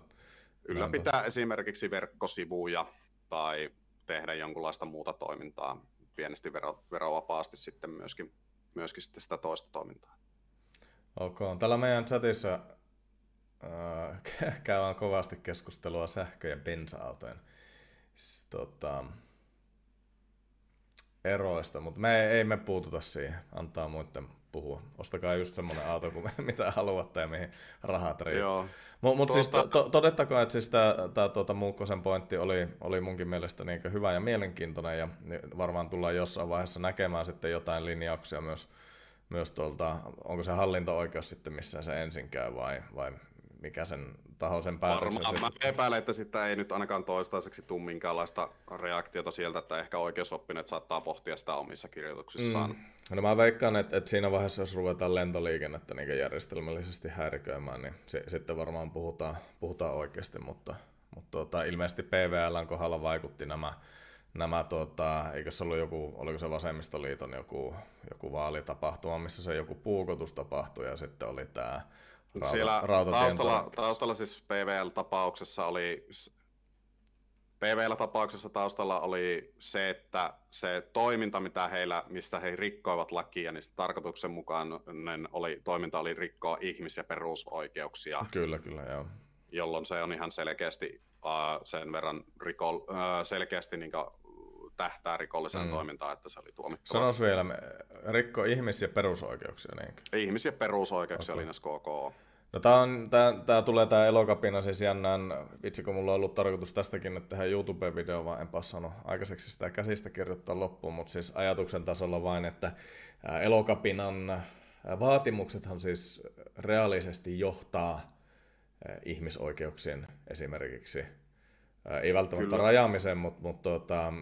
Ylläpitää esimerkiksi verkkosivuja tai tehdä jonkunlaista muuta toimintaa pienesti vero, verovapaasti sitten myöskin, myöskin sitten sitä toista toimintaa. Ok, täällä meidän chatissa äh, käydään kovasti keskustelua sähkö- ja bensa-autojen tota, eroista, mutta me ei, me puututa siihen, antaa muiden puhua. Ostakaa just semmoinen auto, kuin mitä haluatte ja mihin rahat riittää. Joo. Mutta mut siis to, Tuota- to, todettakoon, että siis tämä tuota, Muukkosen pointti oli, oli munkin mielestä niin hyvä ja mielenkiintoinen ja varmaan tullaan jossain vaiheessa näkemään sitten jotain linjauksia myös, myös tuolta, onko se hallinto-oikeus sitten missä se ensin käy vai, vai mikä sen taho sen päätöksen Varmaan. Mä sitten. epäilen, että sitä ei nyt ainakaan toistaiseksi tule minkäänlaista reaktiota sieltä, että ehkä oikeusoppineet saattaa pohtia sitä omissa kirjoituksissaan. Mm. No mä veikkaan, että, että siinä vaiheessa, jos ruvetaan lentoliikennettä niin järjestelmällisesti häiriköimään, niin se, sitten varmaan puhutaan, puhutaan oikeasti, mutta, mutta tuota, ilmeisesti PVLn kohdalla vaikutti nämä, nämä tuota, eikö se ollut joku, oliko se Vasemmistoliiton joku, joku vaalitapahtuma, missä se joku puukotus tapahtui ja sitten oli tämä rauta, Siellä taustalla, taustalla siis PVL-tapauksessa oli PVL-tapauksessa taustalla oli se, että se toiminta, mitä heillä, missä he rikkoivat lakia, niin se tarkoituksen mukaan oli, toiminta oli rikkoa ihmis- ja perusoikeuksia, Kyllä, kyllä, joo. jolloin se on ihan selkeästi uh, sen verran riko, uh, selkeästi niin tähtää rikolliseen Mm. toimintaan, että se oli tuomittava. Sanois vielä, me- rikko ihmis- ja perusoikeuksia, niinkö? Ihmis- ja perusoikeuksia okay. linjassa KK. No tää, on, tää, tää tulee tää elokapina siis jännään, vitsi kun mulla on ollut tarkoitus tästäkin nyt tehdä YouTube-video, vaan enpä saanut aikaiseksi sitä käsistä kirjoittaa loppuun, mutta siis ajatuksen tasolla vain, että elokapinan vaatimuksethan siis reaalisesti johtaa ihmisoikeuksien esimerkiksi ei välttämättä Kyllä. rajaamisen, mutta, mutta tuota,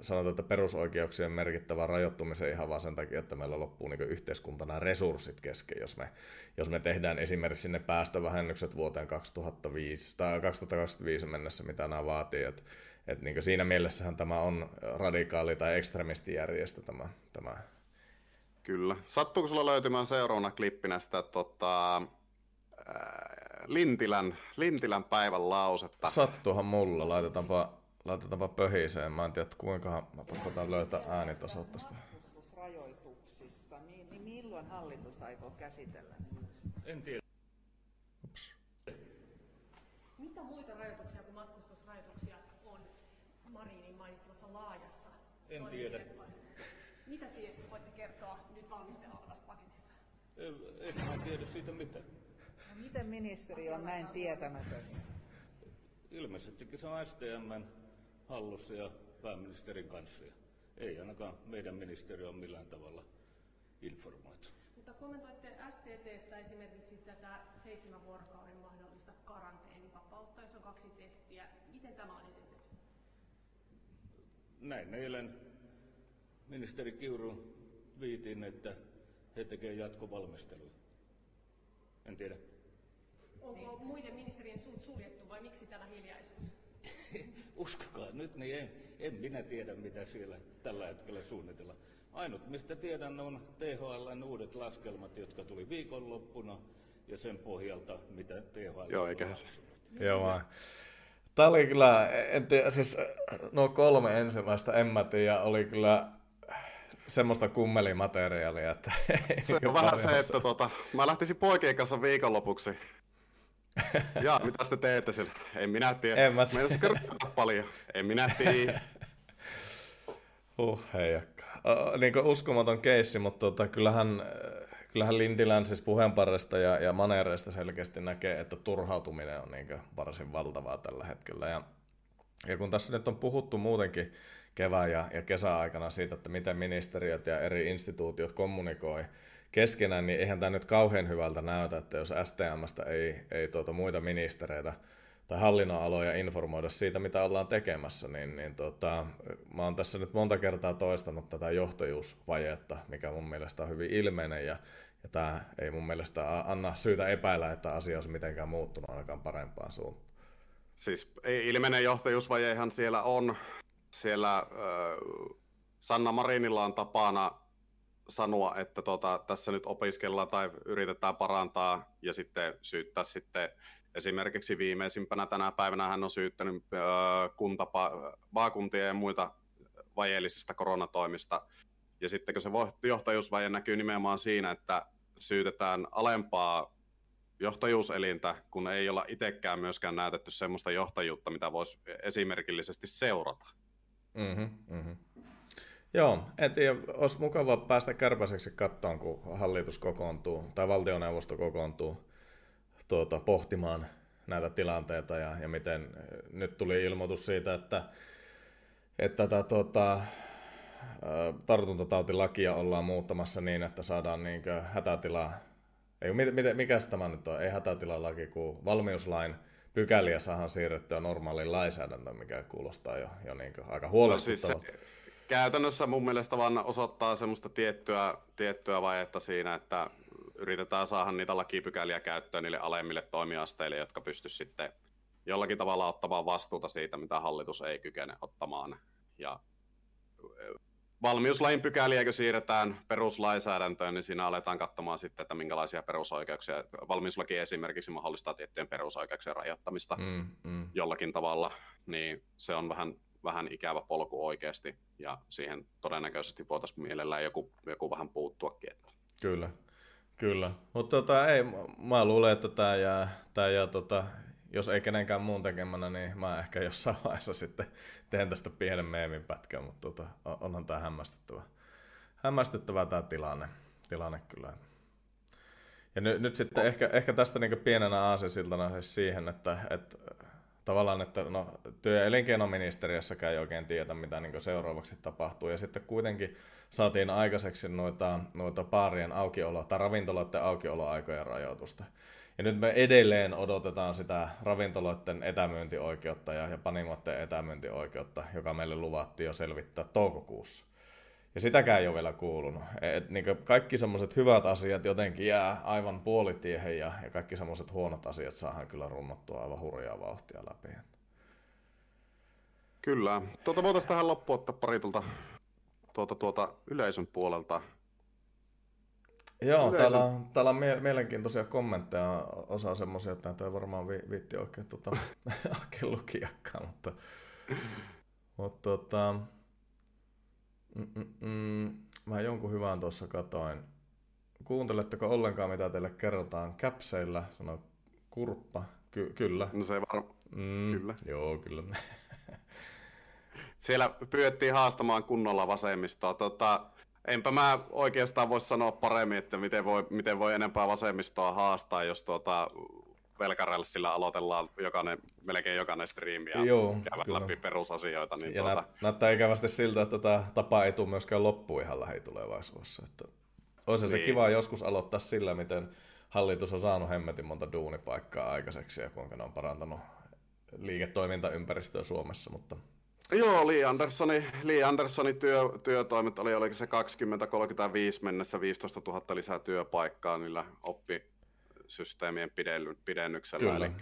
sanotaan, että perusoikeuksien merkittävä rajoittumisen ihan vaan sen takia, että meillä loppuu niin yhteiskuntana resurssit kesken, jos me, jos me tehdään esimerkiksi sinne päästövähennykset vuoteen 2005, tai 2025 mennessä, mitä nämä vaatii. Et, et niin siinä mielessähän tämä on radikaali tai ekstremistijärjestö tämä, tämä. Kyllä. Sattuuko sulla löytymään seuraavana klippinä sitä tota, Lintilän, Lintilän päivän lausetta. Sattuhan mulla, laitetaanpa, laitetaanpa pöhiseen. Mä en tiedä, kuinka mä pakotan löytää äänitasot tästä. Matkustusrajoituksissa, niin, niin milloin hallitus aikoo käsitellä En tiedä. Ups. Mitä muita rajoituksia kuin matkustusrajoituksia on Marinin mainitsemassa laajassa? En tiedä. Mitä siihen voitte kertoa nyt valmistelevasta paketista? En, en tiedä siitä mitään. Miten ministeri on näin tietämätön? Ilmeisestikin se on STMn hallussa ja pääministerin kanssa. Ei ainakaan meidän ministeriö on millään tavalla informoitu. Mutta kommentoitte STTssä esimerkiksi tätä seitsemän vuorokauden mahdollista karanteenivapautta, jos on kaksi testiä. Miten tämä on edennyt? Näin eilen ministeri Kiuru viitin, että he tekevät jatkovalmisteluja. En tiedä. Onko muiden ministerien suut suljettu vai miksi tämä hiljaisuus? Uskokaa nyt, niin en, en minä tiedä, mitä siellä tällä hetkellä suunnitellaan. Ainut, mistä tiedän, on THLn uudet laskelmat, jotka tuli viikonloppuna, ja sen pohjalta, mitä THL Joo, eikä se. Joo, vaan. Tämä oli kyllä, en tiedä, siis nuo kolme ensimmäistä, en mä tiedä, oli kyllä semmoista kummelimateriaalia, että... Se on vähän se, että tota, mä lähtisin poikien kanssa viikonlopuksi ja mitä te teette siellä? En minä tiedä. En mä tiedä. paljon. En minä tiedä. Uh, heijakka. Uh, niin uskomaton keissi, mutta tota, kyllähän, kyllähän Lintilän siis puheenparresta ja, ja maneereista selkeästi näkee, että turhautuminen on niin varsin valtavaa tällä hetkellä. Ja, ja kun tässä nyt on puhuttu muutenkin kevään ja, ja kesäaikana siitä, että miten ministeriöt ja eri instituutiot kommunikoi keskenään, niin eihän tämä nyt kauhean hyvältä näytä, että jos STMstä ei, ei tuota muita ministereitä tai hallinnonaloja informoida siitä, mitä ollaan tekemässä, niin, niin tota, mä oon tässä nyt monta kertaa toistanut tätä johtajuusvajetta, mikä mun mielestä on hyvin ilmeinen, ja, ja tämä ei mun mielestä anna syytä epäillä, että asia olisi mitenkään muuttunut ainakaan parempaan suuntaan. Siis ilmeinen johtajuusvajehan siellä on. Siellä äh, Sanna Marinilla on tapana sanoa, että tota, tässä nyt opiskellaan tai yritetään parantaa ja sitten syyttää sitten esimerkiksi viimeisimpänä tänä päivänä hän on syyttänyt öö, kuntapa, maakuntia ja muita vajeellisista koronatoimista. Ja sitten kun se johtajuusvaje näkyy nimenomaan siinä, että syytetään alempaa johtajuuselintä, kun ei olla itsekään myöskään näytetty semmoista johtajuutta, mitä voisi esimerkillisesti seurata. Mm-hmm, mm-hmm. Joo, en tiedä, olisi mukava päästä kärpäiseksi kattoon, kun hallitus kokoontuu, tai valtioneuvosto kokoontuu tuota, pohtimaan näitä tilanteita, ja, ja miten nyt tuli ilmoitus siitä, että, että tätä tuota, tartuntatautilakia ollaan muuttamassa niin, että saadaan niin hätätilaa, ei, mit, mikä tämä nyt on, ei hätätilalaki, kun valmiuslain pykäliä saadaan siirrettyä normaaliin lainsäädäntöön, mikä kuulostaa jo, jo niin aika huolestuttavalta. No, siis se käytännössä mun mielestä vaan osoittaa semmoista tiettyä, tiettyä vaietta siinä, että yritetään saada niitä lakipykäliä käyttöön niille alemmille toimiasteille, jotka pysty sitten jollakin tavalla ottamaan vastuuta siitä, mitä hallitus ei kykene ottamaan. Ja valmiuslain pykäliä, kun siirretään peruslainsäädäntöön, niin siinä aletaan katsomaan sitten, että minkälaisia perusoikeuksia, valmiuslaki esimerkiksi mahdollistaa tiettyjen perusoikeuksien rajoittamista mm, mm. jollakin tavalla, niin se on vähän vähän ikävä polku oikeasti, ja siihen todennäköisesti voitaisiin mielellään joku, joku vähän puuttuakin. Kyllä, kyllä. Mutta tota, ei, mä luulen, että tämä jää, tää jää tota, jos ei kenenkään muun tekemänä, niin mä ehkä jossain vaiheessa sitten teen tästä pienen meemin pätkän, mutta tota, onhan tämä hämmästyttävä. Hämmästyttävä tämä tilanne, tilanne kyllä. Ja nyt, nyt sitten ehkä, ehkä tästä niin pienenä aasinsiltana siihen, että, että tavallaan, että no, työ- ja elinkeinoministeriössäkään ei oikein tiedä, mitä niin seuraavaksi tapahtuu. Ja sitten kuitenkin saatiin aikaiseksi noita, noita baarien aukiolo- tai ravintoloiden aukioloaikojen rajoitusta. Ja nyt me edelleen odotetaan sitä ravintoloiden etämyyntioikeutta ja, ja panimoiden etämyyntioikeutta, joka meille luvattiin jo selvittää toukokuussa. Ja sitäkään ei ole vielä kuulunut. Et, niin kaikki semmoiset hyvät asiat jotenkin jää aivan puolitiehen ja, ja kaikki semmoiset huonot asiat saadaan kyllä runnottua aivan hurjaa vauhtia läpi. Kyllä. Tuota voitaisiin tähän loppuun ottaa pari tuolta, tuota, tuota, yleisön puolelta. Joo, yleisön... täällä on, täällä on mie- mielenkiintoisia kommentteja, osa semmoisia, että ei varmaan vi- viitti oikein tuota, oikein lukijakaan, mutta, mutta tota, Mm-mm. Mä jonkun hyvän tuossa katoin. Kuunteletteko ollenkaan, mitä teille kerrotaan käpseillä? Sano kurppa. Ky- kyllä. No se var... mm, kyllä. Joo, kyllä. Siellä pyydettiin haastamaan kunnolla vasemmistoa. Tota, enpä mä oikeastaan voi sanoa paremmin, että miten voi, miten voi enempää vasemmistoa haastaa, jos tuota, velkarälsillä aloitellaan jokainen, melkein jokainen striimi ja Joo, käydään läpi perusasioita. Niin ja tuota... näyttää ikävästi siltä, että tätä tapa ei tule myöskään loppuun ihan lähitulevaisuudessa. Että olisi niin. se kiva joskus aloittaa sillä, miten hallitus on saanut hemmetin monta duunipaikkaa aikaiseksi ja kuinka ne on parantanut liiketoimintaympäristöä Suomessa, mutta Joo, Lee Andersoni, Lee Andersonin työ, työtoimet oli, oliko se 20-35 mennessä 15 000 lisää työpaikkaa niillä oppi, systeemien pidennyksellä. Kyllä. Eli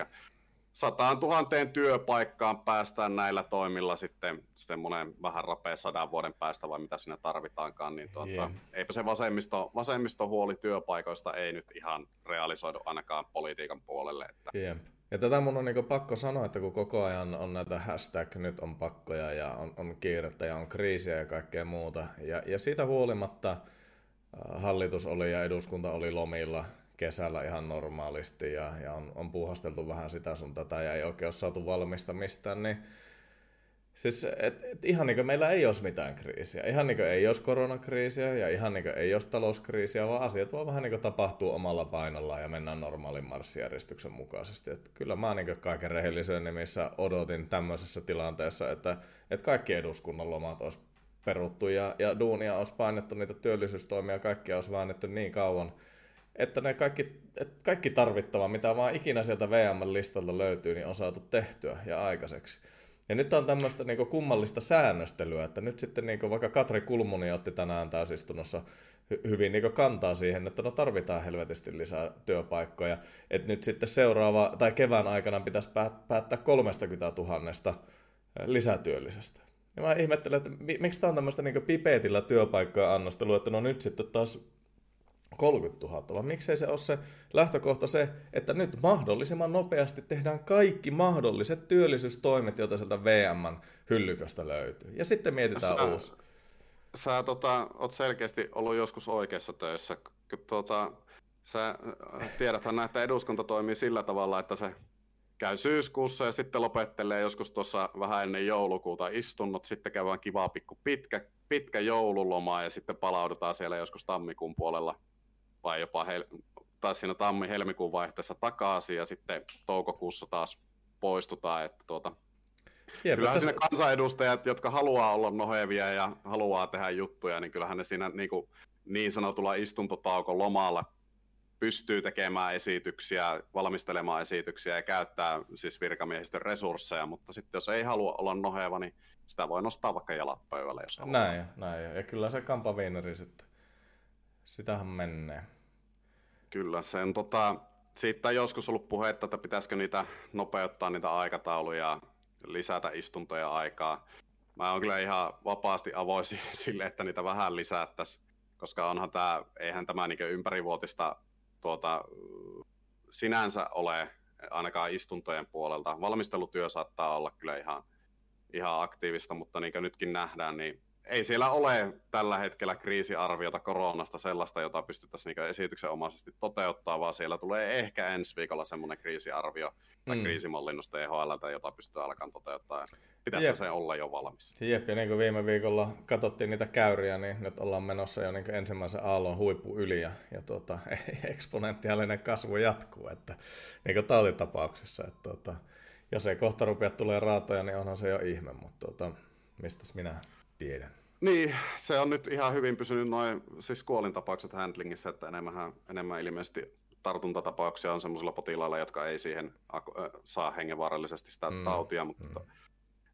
sataan tuhanteen työpaikkaan päästään näillä toimilla sitten semmoinen vähän rapea sadan vuoden päästä vai mitä siinä tarvitaankaan, niin tuota, yeah. eipä se vasemmisto, vasemmisto huoli työpaikoista ei nyt ihan realisoidu ainakaan politiikan puolelle. Että... Yeah. Ja tätä mun on niin pakko sanoa, että kun koko ajan on näitä hashtag nyt on pakkoja ja on, on kiirettä ja on kriisiä ja kaikkea muuta, ja, ja siitä huolimatta äh, hallitus oli ja eduskunta oli lomilla kesällä ihan normaalisti ja, ja on, on puuhasteltu vähän sitä sun tätä ja ei oikein ole saatu valmista mistään, niin Siis, et, et ihan niin kuin meillä ei olisi mitään kriisiä. Ihan niin kuin ei olisi koronakriisiä ja ihan niin kuin ei olisi talouskriisiä, vaan asiat vaan vähän niin kuin tapahtuu omalla painolla ja mennään normaalin marssijärjestyksen mukaisesti. Et kyllä mä niin kuin kaiken rehellisyyden nimissä odotin tämmöisessä tilanteessa, että, että kaikki eduskunnan lomat olisi peruttu ja, ja duunia olisi painettu niitä työllisyystoimia, kaikkia olisi väännetty niin kauan, että ne kaikki, että kaikki tarvittava, mitä vaan ikinä sieltä VM-listalta löytyy, niin on saatu tehtyä ja aikaiseksi. Ja nyt on tämmöistä niinku kummallista säännöstelyä, että nyt sitten niinku vaikka Katri Kulmuni otti tänään täysistunnossa hy- hyvin niinku kantaa siihen, että no tarvitaan helvetisti lisää työpaikkoja. Että nyt sitten seuraava tai kevään aikana pitäisi päättää 30 000 lisätyöllisestä. Ja mä ihmettelen, että miksi tämä on tämmöistä niinku pipeetillä työpaikkoja annostelua, että no nyt sitten taas 30 000, vaan miksei se ole se lähtökohta se, että nyt mahdollisimman nopeasti tehdään kaikki mahdolliset työllisyystoimet, joita sieltä VMn hyllyköstä löytyy. Ja sitten mietitään sä, uusi. Sä tota, oot selkeästi ollut joskus oikeassa töissä. Tota, sä äh, tiedäthän, että eduskunta toimii sillä tavalla, että se käy syyskuussa ja sitten lopettelee joskus tuossa vähän ennen joulukuuta istunnot, sitten käydään kivaa pikku pitkä, pitkä joululoma ja sitten palaudutaan siellä joskus tammikuun puolella vai jopa hel- tai siinä tammi-helmikuun vaihteessa takaisin ja sitten toukokuussa taas poistutaan. Että tuota, Jep, kyllähän tässä... siinä kansanedustajat, jotka haluaa olla nohevia ja haluaa tehdä juttuja, niin kyllähän ne siinä niin, kuin, niin sanotulla istuntotaukon lomalla pystyy tekemään esityksiä, valmistelemaan esityksiä ja käyttää siis virkamiehistön resursseja, mutta sitten jos ei halua olla noheva, niin sitä voi nostaa vaikka jalat pöydälle, jos haluaa. Näin, näin. Ja kyllä se kampaviineri sitten Sitähän menee. Kyllä, sen tota, siitä on joskus ollut puhetta, että pitäisikö niitä nopeuttaa niitä aikatauluja, lisätä istuntoja aikaa. Mä oon kyllä ihan vapaasti avoisi sille, että niitä vähän lisättäisiin, koska onhan tämä, eihän tämä niin ympärivuotista tuota, sinänsä ole ainakaan istuntojen puolelta. Valmistelutyö saattaa olla kyllä ihan, ihan aktiivista, mutta niin kuin nytkin nähdään, niin ei siellä ole tällä hetkellä kriisiarviota koronasta sellaista, jota pystyttäisiin niin esityksen omaisesti toteuttaa, vaan siellä tulee ehkä ensi viikolla semmoinen kriisiarvio tai mm. kriisimallinnosta EHL, jota pystytään alkamaan toteuttaa. Pitäisi Jep. se olla jo valmis. Jep, ja niin kuin viime viikolla katsottiin niitä käyriä, niin nyt ollaan menossa jo niin ensimmäisen aallon huippu yli, ja, ja tuota, eksponentiaalinen kasvu jatkuu, että niin kuin tautitapauksessa. Että tuota, jos ei kohta rupea tulee raatoja, niin onhan se jo ihme, mutta tuota, mistäs minä tiedän. Niin, se on nyt ihan hyvin pysynyt noin siis kuolintapaukset handlingissa, että enemmän, enemmän ilmeisesti tartuntatapauksia on semmoisilla potilailla, jotka ei siihen saa hengenvaarallisesti sitä Mm, tautia, mutta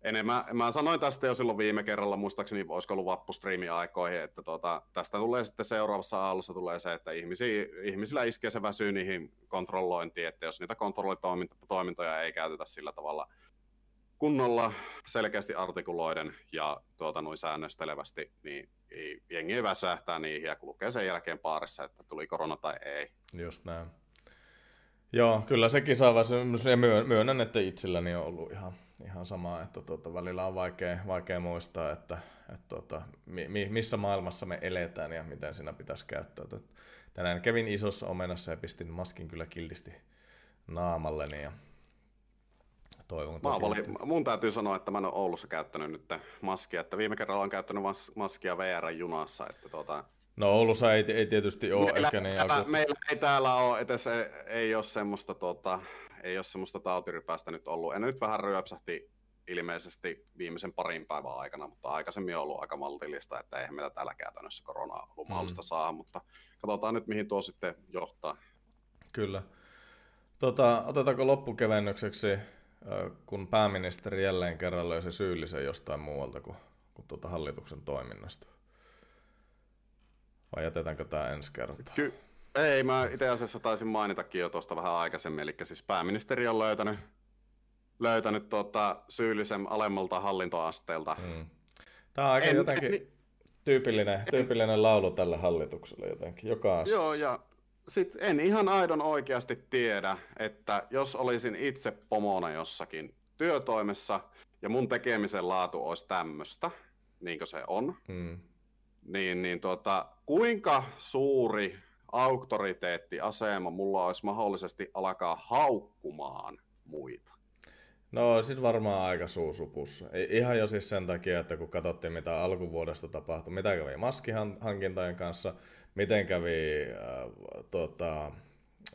enemmän, mä sanoin tästä jo silloin viime kerralla, muistaakseni olisiko ollut vappustriimin aikoihin, että tuota, tästä tulee sitten seuraavassa aallossa tulee se, että ihmisiä, ihmisillä iskee se väsy niihin kontrollointiin, että jos niitä kontrollitoimintoja ei käytetä sillä tavalla kunnolla selkeästi artikuloiden ja tuota, noin säännöstelevästi, niin ei, jengi väsähtää niihin ja lukee sen jälkeen paarissa, että tuli korona tai ei. Just näin. Joo, kyllä se kisaväsymys, ja myö- myönnän, että itselläni on ollut ihan, ihan sama, että tuota, välillä on vaikea, vaikea muistaa, että, että tuota, mi, missä maailmassa me eletään ja miten siinä pitäisi käyttäytyä. Tänään kävin isossa omenassa ja pistin maskin kyllä kiltisti naamalleni ja toivon Mä toki, että- mun täytyy sanoa, että mä en ole Oulussa käyttänyt nyt maskia, että viime kerralla on käyttänyt mas, maskia VR-junassa, että tuota, No Oulussa ei, ei tietysti ole meillä, ehkä niin täällä, meillä ei täällä ole, edes ei, ei ole semmoista, tuota, ei ole semmoista tautirypästä nyt ollut. En nyt vähän ryöpsähti ilmeisesti viimeisen parin päivän aikana, mutta aikaisemmin on ollut aika maltillista, että eihän meillä täällä käytännössä koronaa ollut mahdollista Mm. saada, mutta katsotaan nyt mihin tuo sitten johtaa. Kyllä. Tota, otetaanko loppukevennykseksi, kun pääministeri jälleen kerran löysi syyllisen jostain muualta kuin, kuin tuota hallituksen toiminnasta? Vai jätetäänkö tämä ensi kertaa? Ky- ei, mä itse asiassa taisin mainitakin jo tuosta vähän aikaisemmin, eli siis pääministeri on löytänyt, löytänyt tuota, syyllisen alemmalta hallintoasteelta. Mm. Tämä on aika En- jotenkin en- tyypillinen, tyypillinen laulu tälle hallitukselle jotenkin. Joka asia. Joo, ja sit en ihan aidon oikeasti tiedä, että jos olisin itse pomona jossakin työtoimessa ja mun tekemisen laatu olisi tämmöistä, niin kuin se on, Mm. niin, niin tuota, kuinka suuri auktoriteettiasema mulla olisi mahdollisesti alkaa haukkumaan muita? No sit varmaan aika suusupussa. Ihan jo siis sen takia, että kun katsottiin mitä alkuvuodesta tapahtui, mitä kävi maskihankintojen kanssa, miten kävi äh, tuota,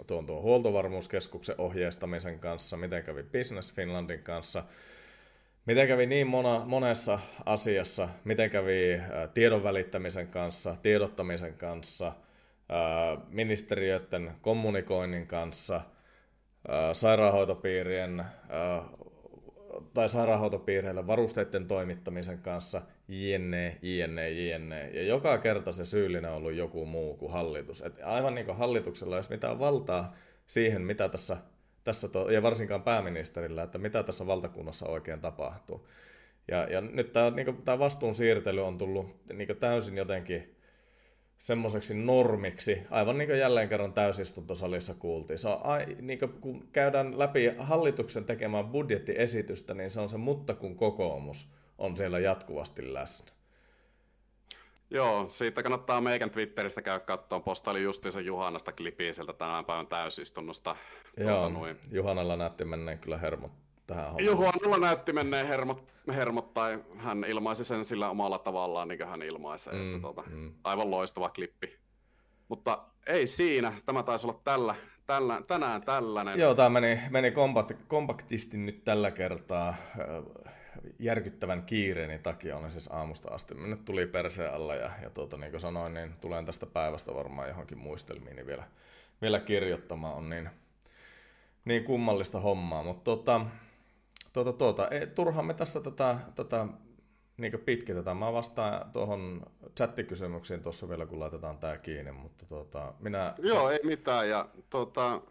tuon, tuon huoltovarmuuskeskuksen ohjeistamisen kanssa, miten kävi Business Finlandin kanssa, miten kävi niin mona, monessa asiassa, miten kävi äh, tiedon välittämisen kanssa, tiedottamisen kanssa, äh, ministeriöiden kommunikoinnin kanssa, äh, sairaanhoitopiirien äh, tai sairaanhoitopiireille varusteiden toimittamisen kanssa, jne, jne, jne. Ja joka kerta se syyllinen on ollut joku muu kuin hallitus. Et aivan niin kuin hallituksella olisi mitään valtaa siihen, mitä tässä, tässä to, ja varsinkaan pääministerillä, että mitä tässä valtakunnassa oikein tapahtuu. Ja, ja nyt tämä, niin vastuun siirtely on tullut niin täysin jotenkin semmoiseksi normiksi, aivan niin kuin jälleen kerran täysistuntosalissa kuultiin. Se on, ai, niin kuin, kun käydään läpi hallituksen tekemään budjettiesitystä, niin se on se mutta kun kokoomus on siellä jatkuvasti läsnä. Joo, siitä kannattaa meikän Twitteristä käydä katsomaan. Postaili justiinsa Juhannasta klipiä sieltä tämän päivän täysistunnosta. Joo, Tuota, noin. Juhanalla näytti menneen kyllä hermot tähän hommaan. Juhannalla näytti menneen hermot, hermot, tai hän ilmaisi sen sillä omalla tavallaan, niin kuin hän ilmaisee. Mm, että tuota, mm. Aivan loistava klippi. Mutta ei siinä. Tämä taisi olla tällä, tällä, tänään tällainen. Joo, tämä meni, meni kompakti, kompaktisti nyt tällä kertaa. Järkyttävän kiireeni takia olen siis aamusta asti. Nyt tuli perseen alla ja, ja tuota, niin kuin sanoin, niin tulen tästä päivästä varmaan johonkin muistelmiin niin vielä, vielä kirjoittamaan. On niin, niin kummallista hommaa, mutta tuota, tuota, tuota, ei, turhaan me tässä tätä, tätä niin pitkitetään. Mä vastaan tuohon chattikysymyksiin tuossa vielä, kun laitetaan tämä kiinni, mutta tuota, minä... Joo, ei mitään. Ja, tuota,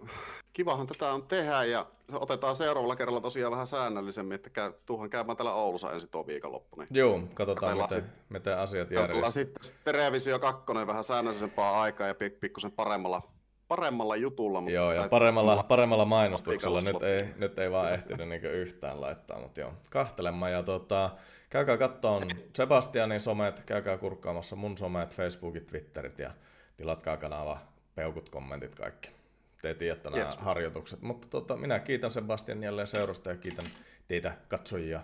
kivahan tätä on tehdä ja otetaan seuraavalla kerralla tosiaan vähän säännöllisemmin, että käy, tuuhan käymään täällä Oulussa ensin tuo viikonloppu. Niin Joo, katsotaan miten, sit- miten asiat järjestetään. sitten, Revisio 2 vähän säännöllisempaa aikaa ja pik- pikkusen paremmalla, paremmalla jutulla. Mutta Joo, ja paremmalla, paremmalla mainostuksella. Nyt ei, nyt ei vaan ehtinyt niin yhtään laittaa, mutta joo, kahtelemaan. Ja tota, käykää kattoon Sebastianin somet, käykää kurkkaamassa mun somet, Facebookit, Twitterit ja tilatkaa kanava, peukut, kommentit, kaikki. Te tiedätte nämä Yes. harjoitukset. Mutta tota, minä kiitän Sebastian jälleen seurasta ja kiitän teitä katsojia.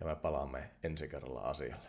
Ja me palaamme ensi kerralla asialle.